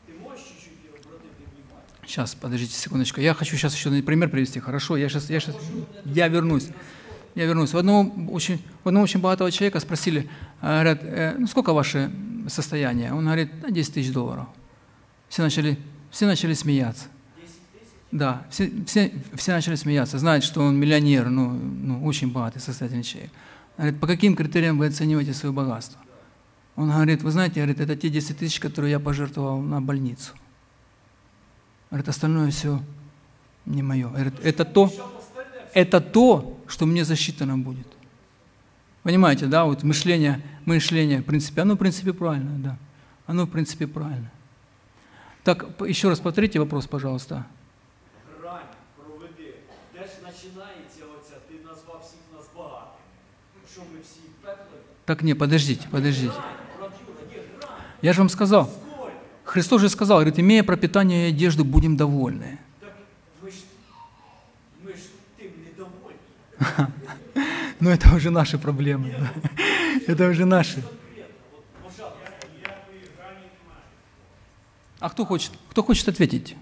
ты можешь чуть-чуть обратить Сейчас, подождите секундочку. Я хочу сейчас еще пример привести. Хорошо, я сейчас, я сейчас, я вернусь. Я вернусь. У одного очень, у одного очень богатого человека спросили, говорят, э, ну сколько ваши состояние? Он говорит, да, 10 тысяч долларов. Все начали, все начали смеяться. Да, все, все, все начали смеяться, знают, что он миллионер, ну, ну, очень богатый, состоятельный человек. Говорит, по каким критериям вы оцениваете свое богатство? Он говорит, вы знаете, говорит, это те 10 тысяч, которые я пожертвовал на больницу. Говорит, остальное все не мое. Говорит, это то, это то, что мне засчитано будет. Понимаете, да, вот мышление, мышление, в принципе, оно в принципе правильно, да. Оно в принципе правильно. Так, еще раз повторите вопрос, пожалуйста. Грань проведи. Де ж починається оця? Ти назвав всіх нас багатими. Що ми всі пекли? Так не, подождите, подождите. Правдюра, є грань. Я же вам сказал, Сколь. Христос же сказал, говорит, имея пропитание и одежду, будем довольны. Ж, ж. Но это уже наши проблемы. да. Это уже наши. А кто хочет, кто хочет ответить?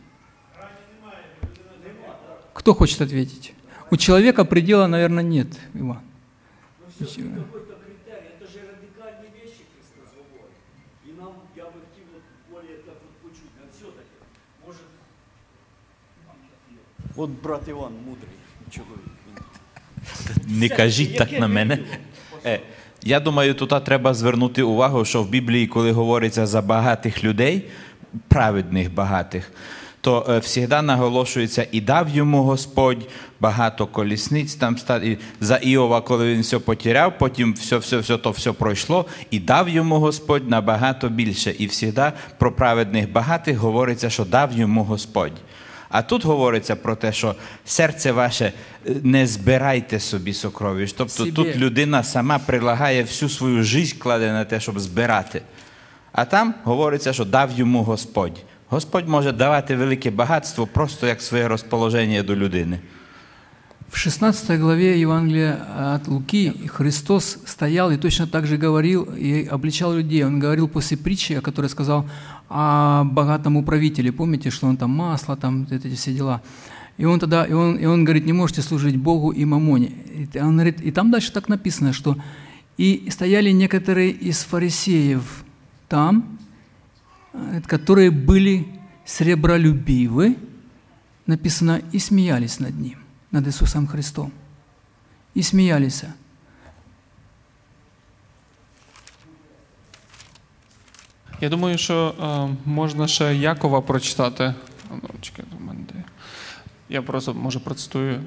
Кто хочет ответить? У человека предела, наверное, нет, Иван. Ну все, От брат Іван мудрий чоловік. Не кажіть так на мене. Е, Я думаю, тут треба звернути увагу, що в Біблії, коли говориться за багатих людей, праведних багатих, то е, завжди наголошується і дав йому Господь багато колісниць там ста- і за Іова, коли він все потеряв, потім все, все, все то все пройшло, і дав йому Господь набагато більше. І завжди про праведних багатих говориться, що дав йому Господь. А тут говориться про те, що серце ваше е, не збирайте собі сокровищ. Тобто Собі. тут людина сама прилагає всю свою життя кладе на те, щоб збирати. А там говориться, що дав йому Господь. Господь може давати велике багатство просто як своє розположення до людини. В 16 главе Евангелия от Луки Христос стоял и точно так же говорил и обличал людей. Он говорил после притчи, о которой сказал о богатом управителе. Помните, что он там масло, там эти все дела. И он тогда, и он, и он говорит, не можете служить Богу и мамоне. И он говорит, и там дальше так написано, что и стояли некоторые из фарисеев там, э, которые были сребролюбивы, написано, и смеялись над ним, над Иисусом Христом. И смеялись. Я думаю, що е, можна ще Якова прочитати. Ну, чекайте, в мене де. Я просто може процитую.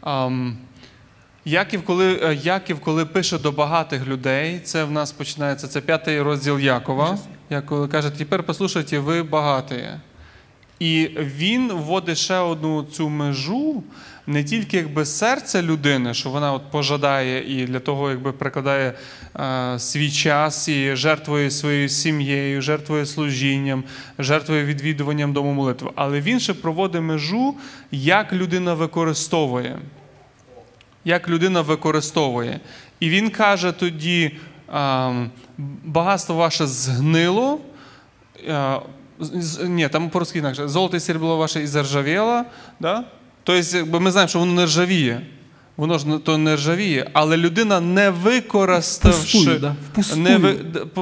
Ам, Яків, коли, е, Яків, коли пише до багатих людей, це в нас починається, це п'ятий розділ Якова. Як коли каже, тепер послухайте, ви багаті. І він вводить ще одну цю межу, не тільки якби серце людини, що вона от пожадає і для того якби прикладає е, свій час і жертвує своєю сім'єю, жертвує служінням, жертвує відвідуванням дому молитви. Але він ще проводить межу, як людина використовує. Як людина використовує. І він каже тоді: е, багатство ваше згнило. е, Ні, там по-русски інакше. Золото і срібло ваше і заржавіло. Да? Тобто, якби ми знаємо, що воно не ржавіє. Воно ж то не ржавіє, але людина не використавши. Впустую, да, впустую. Не ви,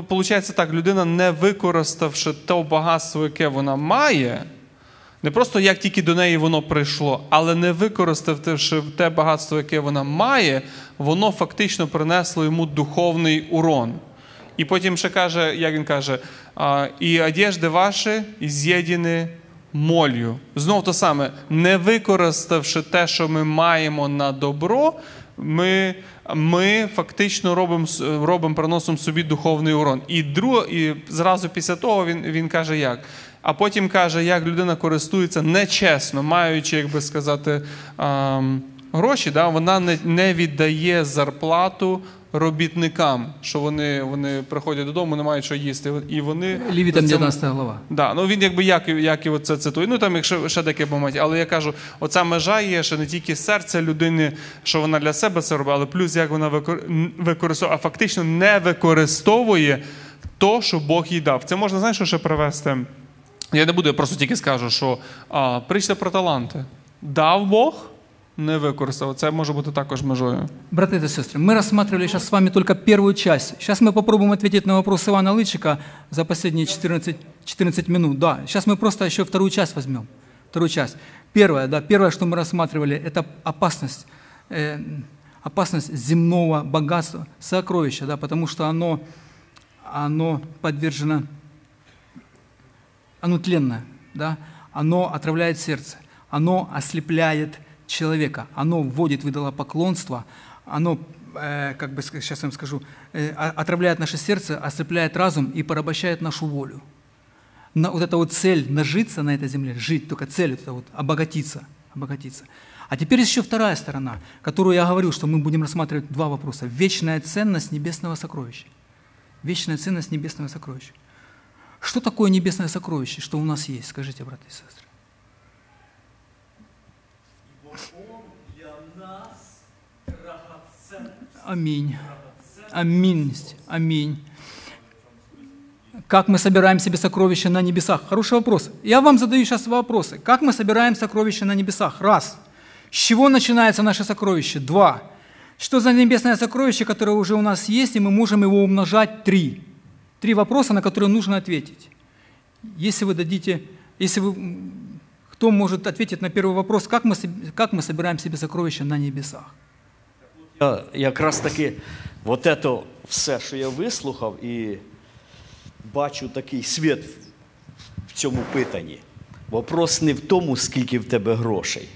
Получається так, людина не використавши те багатство, яке вона має, не просто як тільки до неї воно прийшло, але не використавши те багатство, яке вона має, воно фактично принесло йому духовний урон. І потім ще каже, як він каже, і одежди ваші з'єдені молью. Знов то саме, не використавши те, що ми маємо на добро, ми, ми фактично робимо, робимо, приносимо собі духовний урон. І, друг, і зразу після того він, він каже, як. А потім каже, як людина користується нечесно, маючи, як би сказати, гроші, да, вона не віддає зарплату робітникам, що вони, вони приходять додому, не мають що їсти. І вони за цим- 19 глава. Да, ну він якби як, як і це цитує. Ну там якщо ще таке момент, але я кажу, оця межа є, що не тільки серце людини, що вона для себе це робить, але плюс як вона викор- використовує, а фактично не використовує то, що Бог їй дав. Це можна, знаєш, що ще привести? Я не буду, я просто тільки скажу, що а, прийшли про таланти. Дав Бог, не використав. Це може бути також межою. Братья и сестры, мы рассматривали сейчас с вами только первую часть. Сейчас мы попробуем ответить на вопрос Ивана Лычика за последние 14, 14 минут. Да, сейчас мы просто еще вторую часть возьмем. Вторую часть. Первое, да, первое, что мы рассматривали, это опасность, э, опасность земного богатства, сокровища, да, потому что оно, оно подвержено, оно тленное, да, оно отравляет сердце, оно ослепляет человека, оно вводит в идолопоклонство, оно, э, как бы сейчас я вам скажу, э, отравляет наше сердце, ослепляет разум и порабощает нашу волю. На, вот эта вот цель нажиться на этой земле, жить, только цель это вот обогатиться, обогатиться. А теперь еще вторая сторона, которую я говорил, что мы будем рассматривать два вопроса. Вечная ценность небесного сокровища. Вечная ценность небесного сокровища. Что такое небесное сокровище, что у нас есть? Скажите, братья и сестры. Бо Он для нас драгоценність. Аминь. Аминь. Аминь. Как мы собираем себе сокровища на небесах? Хороший вопрос. Я вам задаю сейчас вопросы. Как мы собираем сокровища на небесах? Раз. С чего начинается наше сокровище? Два. Что за небесное сокровище, которое уже у нас есть, и мы можем его умножать? Три. Три вопроса, на которые нужно ответить. Если вы дадите, если вы, кто может ответить на первый вопрос, как мы, как мы собираем себе сокровища на небесах? Я якраз таки от це все, що я вислухав, і бачу такий світ в цьому питанні. Вопрос не в тому, скільки в тебе грошей,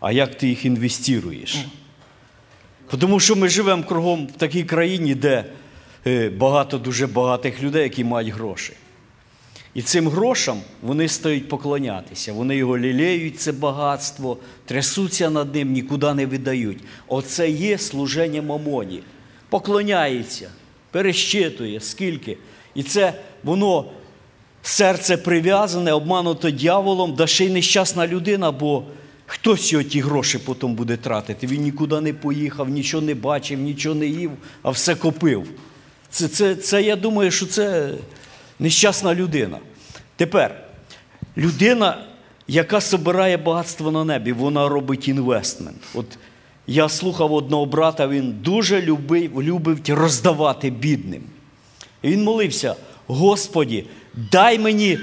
а як ти їх інвестуєш. Тому що ми живемо кругом в такій країні, де е, багато дуже багатих людей, які мають гроші. І цим грошам вони стають поклонятися. Вони його лілеють, це багатство, трясуться над ним, нікуди не видають. Оце є служення мамоні. Поклоняється, перещитує, скільки. І це воно серце прив'язане, обмануто дьяволом, да ще й нещасна людина, бо хтось його ті гроші потім буде тратити. Він нікуди не поїхав, нічого не бачив, нічого не їв, а все копив. Це, це, це я думаю, що це нещасна людина. Тепер, людина, яка збирає багатство на небі, вона робить інвестмент. От я слухав одного брата, він дуже любив, любив роздавати бідним. І він молився: Господі, дай мені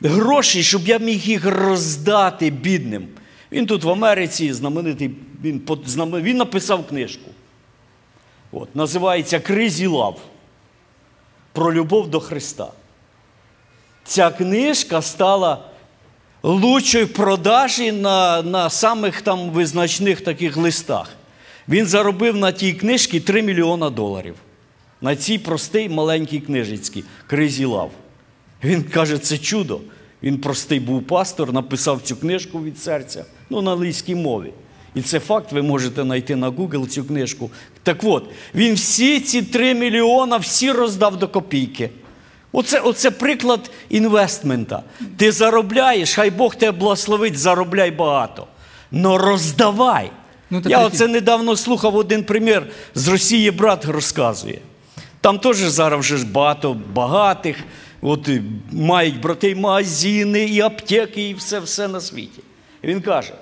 гроші, щоб я міг їх роздати бідним. Він тут в Америці знаменитий, він, він написав книжку. От, називається Кризі лав про любов до Христа. Ця книжка стала лучшою продажі на, на самих там визначних таких листах. Він заробив на тій книжці 3 мільйона доларів. На цій простій маленькій книжечці Кризі лав. Він каже, це чудо. Він простий був пастор, написав цю книжку від серця, ну, на англійській мові. І це факт, ви можете знайти на Google цю книжку. Так от, він всі ці 3 мільйона всі роздав до копійки. Оце, оце приклад інвестмента. Ти заробляєш, хай Бог тебе благословить, заробляй багато. Но роздавай. Ну, Я прикинь. оце недавно слухав один примір з Росії брат розказує. Там теж зараз вже багато багатих, от, мають брати і магазини, і аптеки, і все, все на світі. Він каже: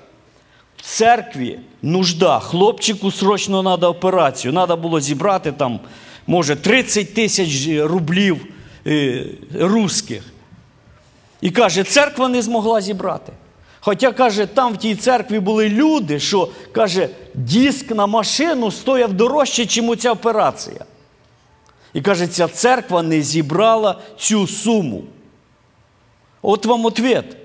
в церкві нужда, хлопчику срочно треба операцію. Треба було зібрати там, може, 30 тисяч рублів русських. І каже, церква не змогла зібрати. Хоча, каже, там в тій церкві були люди, що каже, диск на машину стояв дорожче, ніж оця операція. І каже, ця церква не зібрала цю суму. От вам ответ.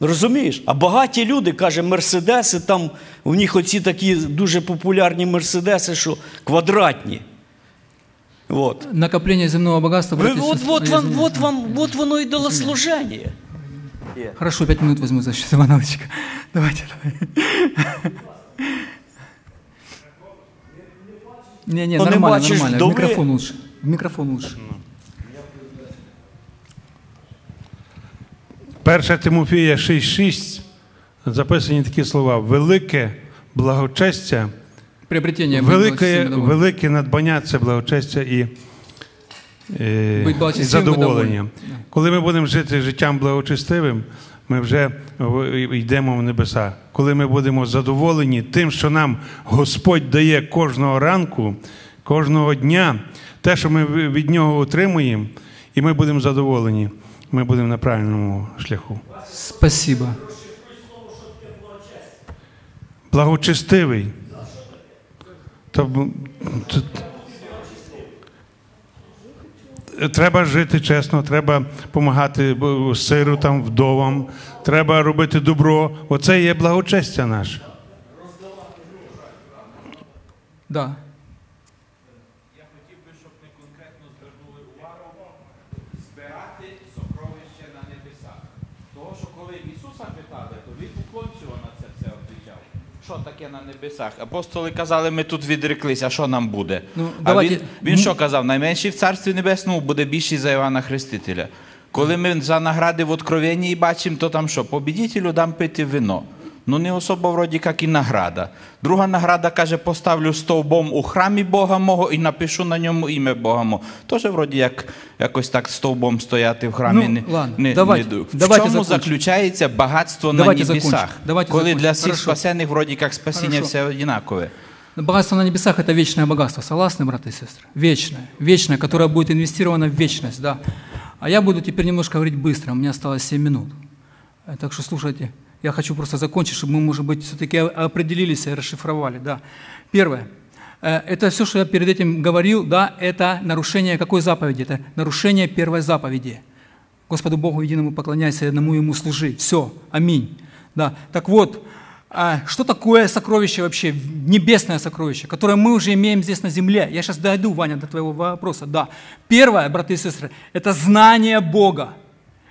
Розумієш? А багаті люди, каже, мерседеси, там у них оці такі дуже популярні мерседеси, що квадратні. Вот. Накопление земного богатства... Вы, вот, вот, вам, вот, вам, вот воно и дало. Хорошо, пять минут возьму за счет Ивановича. Давайте, давай. Не, не, нормально, нормально. Микрофон лучше. Микрофон лучше. Перша Тимофія 6.6 записані такі слова. Велике благочестя – Приобретение. быть велике, благочестивым и довольным. велике надбання це благочестя і, е, Будь і благочестивим і задоволення. довольним. Коли ми будемо жити життям благочестивим, ми вже в- йдемо в небеса. Коли ми будемо задоволені тим, що нам Господь дає кожного ранку, кожного дня, те, що ми від нього отримуємо, і ми будемо задоволені, ми будемо на правильному шляху. Спасибо. Благочестивий. То, Треба жити чесно, треба допомагати сиротам, вдовам, треба робити добро. Оце є благочестя наше. Да. Я хотів би, щоб ми конкретно звернули увагу збирати сокровище на небесах. Того, що коли Ісуса питали, то він уклончиво на це все відповідав. Що таке на небесах? Апостоли казали, ми тут відреклися, а що нам буде? Ну, а він, він що казав? Найменший в Царстві Небесному буде більший за Івана Хрестителя. Коли ми за награди в Откровенні бачимо, то там що? Побідітелю дам пити вино Ну, не особо вроді як і награда. Друга награда каже, поставлю стовбом у храмі Бога мого і напишу на ньому ім'я Бога мого. Тоже вроді як якось так стовбом стояти в храмі. Ну, не, ладно, не, давайте- не, в давайте чому закончимо. заключається багатство Давайте на небесах? закончим. Давайте коли закончим. для всіх Хорошо. спасених вроді як спасіння Хорошо. все однакове. Богатство на небесах – это вечное богатство. Согласны, браты и сестры? Вечное. Вечное, которое будет инвестировано в вечность, да. А я буду теперь немножко говорить быстро, у меня осталось 7 минут. Э, Так что слушайте, Я хочу просто закончить, чтобы мы, может быть, все-таки определились и расшифровали, да. Первое. Э, Это все, что я перед этим говорил, да, это нарушение какой заповеди? Это нарушение первой заповеди. Господу Богу единому поклоняйся, одному Ему служи. Все, аминь. Да. Так вот, а что такое сокровище вообще, небесное сокровище, которое мы уже имеем здесь на земле? Я сейчас дойду, Ваня, до твоего вопроса. Да. Первое, браты и сестры, это знание Бога.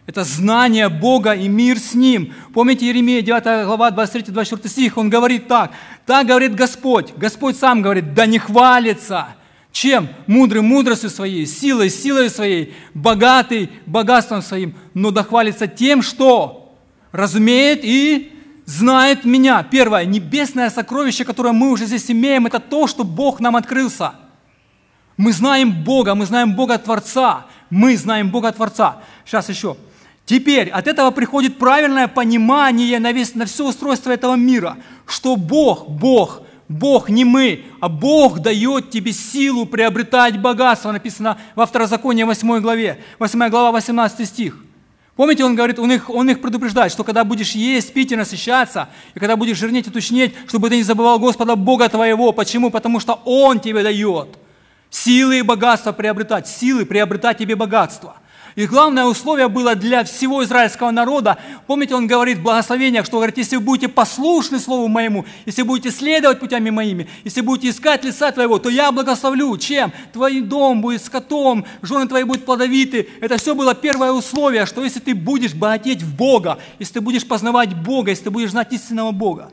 Это знание Бога и мир с Ним. Помните Еремея, 9 глава, 23-24 стих, он говорит так. Так говорит Господь. Господь сам говорит, да не хвалится. Чем? Мудрый мудростью своей, силой силой своей, богатый богатством своим, но да хвалится тем, что разумеет и знает меня. Первое, небесное сокровище, которое мы уже здесь имеем, это то, что Бог нам открылся. Мы знаем Бога, мы знаем Бога Творца. Мы знаем Бога Творца. Сейчас еще. Теперь от этого приходит правильное понимание на, весь, на все устройство этого мира, что Бог, Бог, Бог не мы, а Бог дает тебе силу приобретать богатство, написано во Второзаконии 8 главе, 8 глава, 18 стих. Помните, он говорит, он их, он их предупреждает, что когда будешь есть, пить и насыщаться, и когда будешь жирнеть и тучнеть, чтобы ты не забывал Господа Бога твоего. Почему? Потому что Он тебе дает силы и богатство приобретать, силы приобретать тебе богатство. И главное условие было для всего израильского народа. Помните, он говорит в благословениях, что говорит, если вы будете послушны Слову моему, если будете следовать путями моими, если будете искать лица твоего, то я благословлю. Чем? Твой дом будет скотом, жены твои будут плодовиты. Это все было первое условие, что если ты будешь богатеть в Бога, если ты будешь познавать Бога, если ты будешь знать истинного Бога.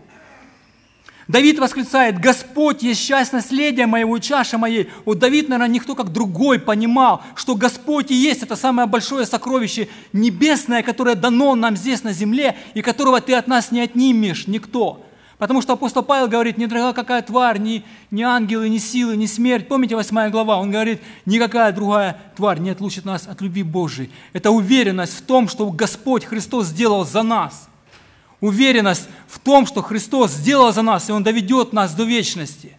Давид восклицает, Господь есть часть наследия моего и чаша моей. Вот Давид, наверное, никто как другой понимал, что Господь и есть это самое большое сокровище небесное, которое дано нам здесь на земле, и которого ты от нас не отнимешь, никто. Потому что апостол Павел говорит, не дорога какая тварь, ни, ни ангелы, ни силы, ни смерть. Помните 8 глава? Он говорит, никакая другая тварь не отлучит нас от любви Божией. Это уверенность в том, что Господь Христос сделал за нас – уверенность в том, что Христос сделал за нас, и Он доведет нас до вечности.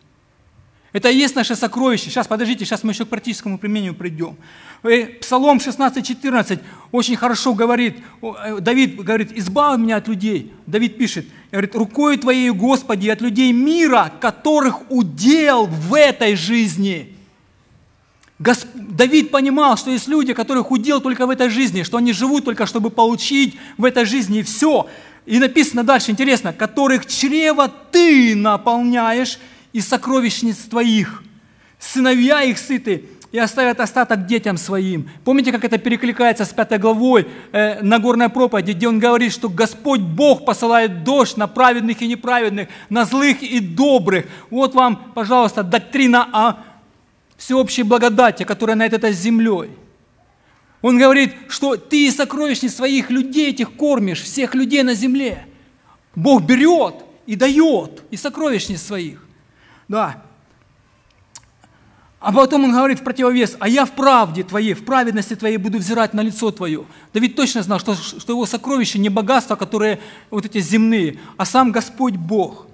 Это и есть наше сокровище. Сейчас, подождите, сейчас мы еще к практическому применению придем. Э, Псалом 16:14 очень хорошо говорит, э, Давид говорит, избавь меня от людей. Давид пишет, говорит, рукой Твоей, Господи, от людей мира, которых удел в этой жизни. Госп... Давид понимал, что есть люди, которых удел только в этой жизни, что они живут только, чтобы получить в этой жизни все. И написано дальше, интересно, которых чрево ты наполняешь из сокровищниц твоих. Сыновья их сыты и оставят остаток детям своим. Помните, как это перекликается с пятой главой э, Нагорной проповеди, где он говорит, что Господь Бог посылает дождь на праведных и неправедных, на злых и добрых. Вот вам, пожалуйста, доктрина о всеобщей благодати, которая над этой землей. Он говорит, что ты из сокровищниц своих людей этих кормишь, всех людей на земле. Бог берет и дает из сокровищниц своих. Да. А потом он говорит в противовес, а я в правде твоей, в праведности твоей буду взирать на лицо твое. Давид точно знал, что, что его сокровище не богатства, которые вот эти земные, а сам Господь Бог.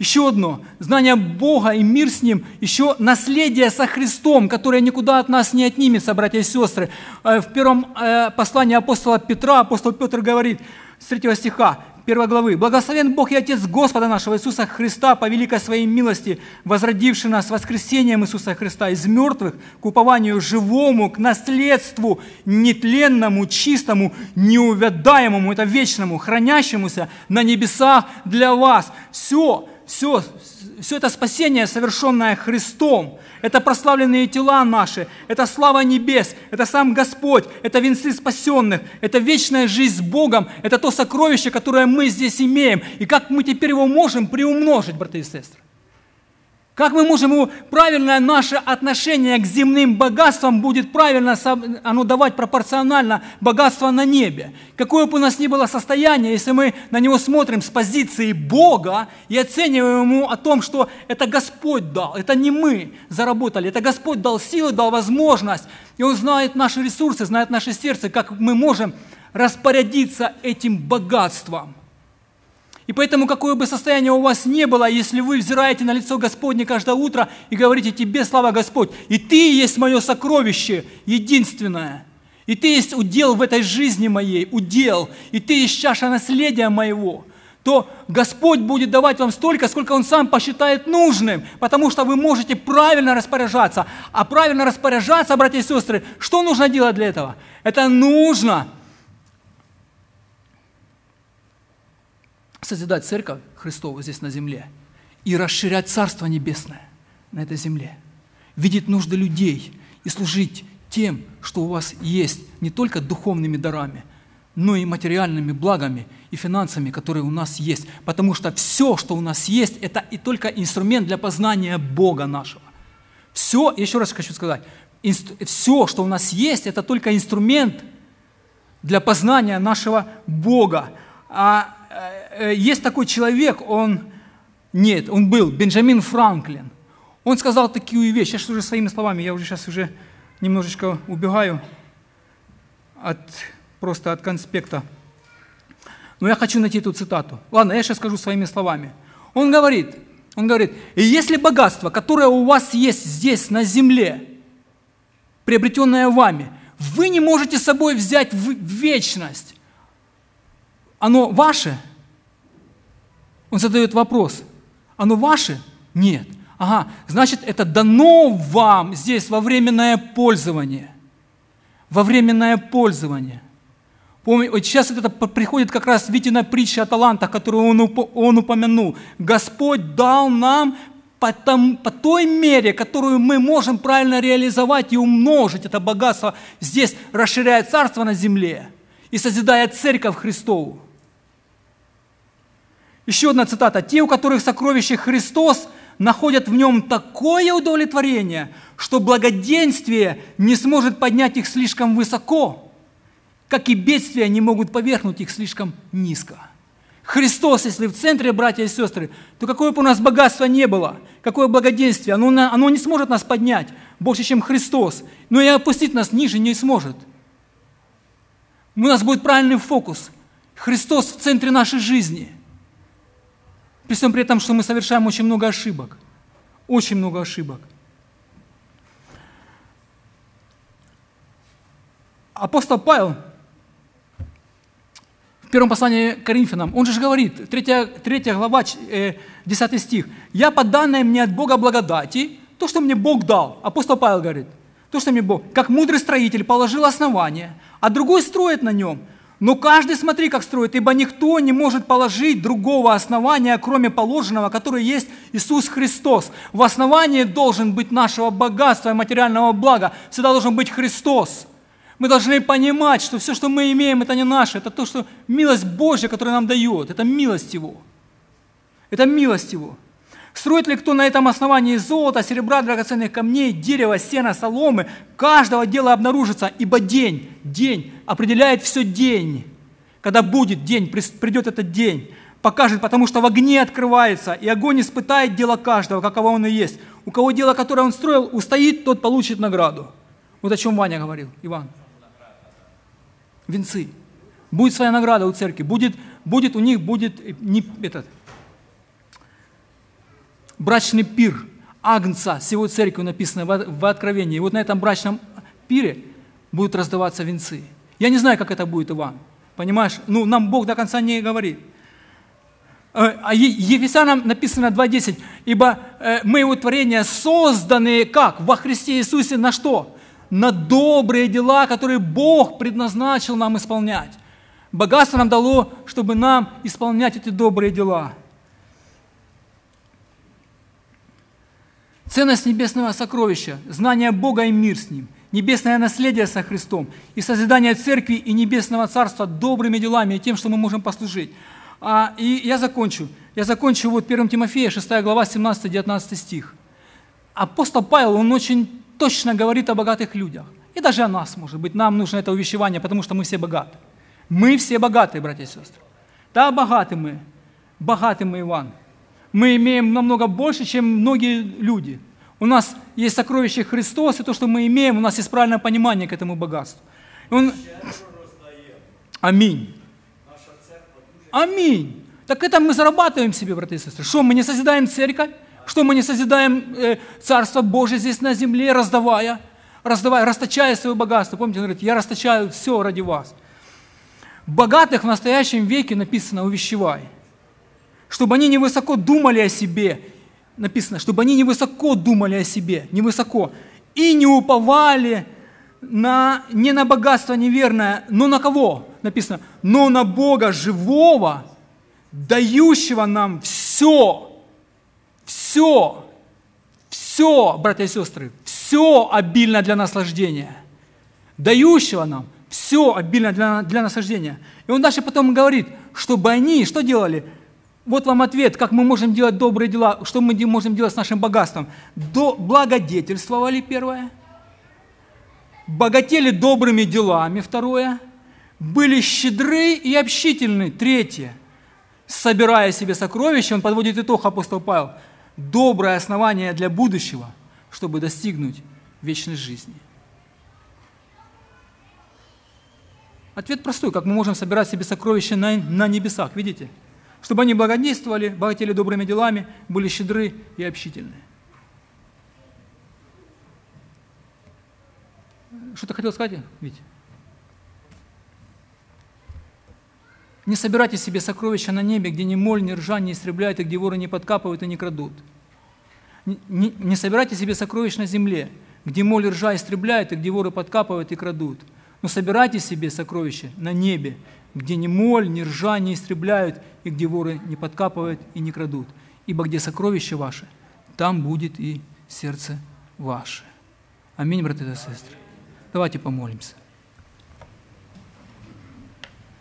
Еще одно, знание Бога и мир с Ним, еще наследие со Христом, которое никуда от нас не отнимется, братья и сестры. Э, В первом э, послании апостола Петра апостол Петр говорит с 3 стиха, 1 главы. «Благословен Бог и Отец Господа нашего Иисуса Христа по великой Своей милости, возродивший нас воскресением Иисуса Христа из мертвых к упованию живому, к наследству нетленному, чистому, неувядаемому, это вечному, хранящемуся на небесах для вас». Все, все, все это спасение, совершенное Христом, это прославленные тела наши, это слава небес, это сам Господь, это венцы спасенных, это вечная жизнь с Богом, это то сокровище, которое мы здесь имеем, и как мы теперь его можем приумножить, братья и сестры. Как мы можем его, правильное наше отношение к земным богатствам будет правильно оно давать пропорционально богатство на небе. Какое бы у нас ни было состояние, если мы на него смотрим с позиции Бога и оцениваем ему о том, что это Господь дал, это не мы заработали, это Господь дал силы, дал возможность, и Он знает наши ресурсы, знает наше сердце, как мы можем распорядиться этим богатством – и поэтому, какое бы состояние у вас не было, если вы взираете на лицо Господне каждое утро и говорите «Тебе слава Господь», и Ты есть мое сокровище единственное, и Ты есть удел в этой жизни моей, удел, и Ты есть чаша наследия моего, то Господь будет давать вам столько, сколько Он сам посчитает нужным, потому что вы можете правильно распоряжаться. А правильно распоряжаться, братья и сестры, что нужно делать для этого? Это нужно – созидать церковь Христову здесь на земле и расширять Царство Небесное на этой земле, видеть нужды людей и служить тем, что у вас есть, не только духовными дарами, но и материальными благами и финансами, которые у нас есть. Потому что все, что у нас есть, это и только инструмент для познания Бога нашего. Все, еще раз хочу сказать, все, что у нас есть, это только инструмент для познания нашего Бога. А Э, есть такой человек, он, нет, он был, Бенджамин Франклин. Он сказал такую вещь, сейчас уже своими словами, я уже сейчас уже немножечко убегаю от, просто от конспекта. Но я хочу найти эту цитату. Ладно, я сейчас скажу своими словами. Он говорит, он говорит, если богатство, которое у вас есть здесь, на земле, приобретенное вами, вы не можете с собой взять в вечность, оно ваше – он задает вопрос, оно ваше? Нет. Ага, значит, это дано вам здесь во временное пользование. Во временное пользование. Помните, вот сейчас это приходит как раз Витина притча о талантах, которую он, он упомянул. Господь дал нам по, том, по той мере, которую мы можем правильно реализовать и умножить это богатство здесь, расширяя царство на земле и созидая церковь Христову. Еще одна цитата. «Те, у которых сокровище Христос, находят в нем такое удовлетворение, что благоденствие не сможет поднять их слишком высоко, как и бедствия не могут поверхнуть их слишком низко». Христос, если в центре, братья и сестры, то какое бы у нас богатство не было, какое благоденствие, оно, оно не сможет нас поднять больше, чем Христос, но и опустить нас ниже не сможет. У нас будет правильный фокус. Христос в центре нашей жизни – при всем при этом, что мы совершаем очень много ошибок. Очень много ошибок. Апостол Павел в первом послании к Коринфянам, он же говорит, 3, 3 глава, 10 э, стих, «Я по данной мне от Бога благодати, то, что мне Бог дал». Апостол Павел говорит, то, что мне Бог, как мудрый строитель положил основание, а другой строит на нем – но каждый смотри, как строит, ибо никто не может положить другого основания, кроме положенного, которое есть Иисус Христос. В основании должен быть нашего богатства и материального блага. Всегда должен быть Христос. Мы должны понимать, что все, что мы имеем, это не наше, это то, что милость Божья, которая нам дает, это милость Его. Это милость Его. Строит ли кто на этом основании золота, серебра, драгоценных камней, дерева, сена, соломы, каждого дела обнаружится, ибо день, день определяет все день. Когда будет день, придет этот день. покажет, потому что в огне открывается, и огонь испытает дело каждого, каково он и есть. У кого дело, которое он строил, устоит, тот получит награду. Вот о чем Ваня говорил, Иван. Венцы. Будет своя награда у церкви, будет, будет у них будет э, не, этот, брачный пир Агнца с его церковью написано в, Откровении. И вот на этом брачном пире будут раздаваться венцы. Я не знаю, как это будет, Иван. Понимаешь? Ну, нам Бог до конца не говорит. Э, А Ефесянам написано 2.10. «Ибо э, мы его творения созданы как? Во Христе Иисусе на что? На добрые дела, которые Бог предназначил нам исполнять. Богатство нам дало, чтобы нам исполнять эти добрые дела. Ценность небесного сокровища, знание Бога и мир с Ним, небесное наследие со Христом и созидание церкви и небесного царства добрыми делами и тем, что мы можем послужить. А, и я закончу. Я закончу вот 1 Тимофея, 6 глава, 17-19 стих. Апостол Павел, он очень точно говорит о богатых людях. И даже о нас, может быть. Нам нужно это увещевание, потому что мы все богаты. Мы все богатые, братья и сестры. Да, богаты мы. Богаты мы, Иван. Мы имеем намного больше, чем многие люди. У нас есть сокровище Христос, и то, что мы имеем, у нас есть правильное понимание к этому богатству. Он... Аминь. Аминь. Так это мы зарабатываем себе, братья и сестры. Что, мы не созидаем церковь? Что, мы не созидаем э, Царство Божие здесь на земле, раздавая, раздавая, расточая свое богатство? Помните, он говорит, я расточаю все ради вас. Богатых в настоящем веке написано «увещевай», чтобы они невысоко думали о себе, написано, чтобы они невысоко думали о себе, невысоко, и не уповали на, не на богатство неверное, но на кого? Написано, но на Бога живого, дающего нам все, все, все, братья и сестры, все обильно для наслаждения, дающего нам все обильно для, для наслаждения. И он дальше потом говорит, чтобы они что делали? Вот вам ответ, как мы можем делать добрые дела, что мы можем делать с нашим богатством. До, благодетельствовали, первое. Богатели добрыми делами, второе. Были щедры и общительны, третье. Собирая себе сокровища, он подводит итог, апостол Павел, доброе основание для будущего, чтобы достигнуть вечной жизни. Ответ простой, как мы можем собирать себе сокровища на, на небесах, видите? Чтобы они благодействовали, богатели добрыми делами, были щедры и общительны. Что ты хотел сказать, Витя? Не собирайте себе сокровища на небе, где ни моль, ни ржа не истребляют, и где воры не подкапывают и не крадут. Не, не- не собирайте себе сокровищ на земле, где моль ржа истребляют, и где воры подкапывают и крадут. Но собирайте себе сокровища на небе, где ни моль, ни ржа не истребляют, и где воры не подкапывают и не крадут. Ибо где сокровище ваше, там будет и сердце ваше. Аминь, братья и сестры. Давайте помолимся.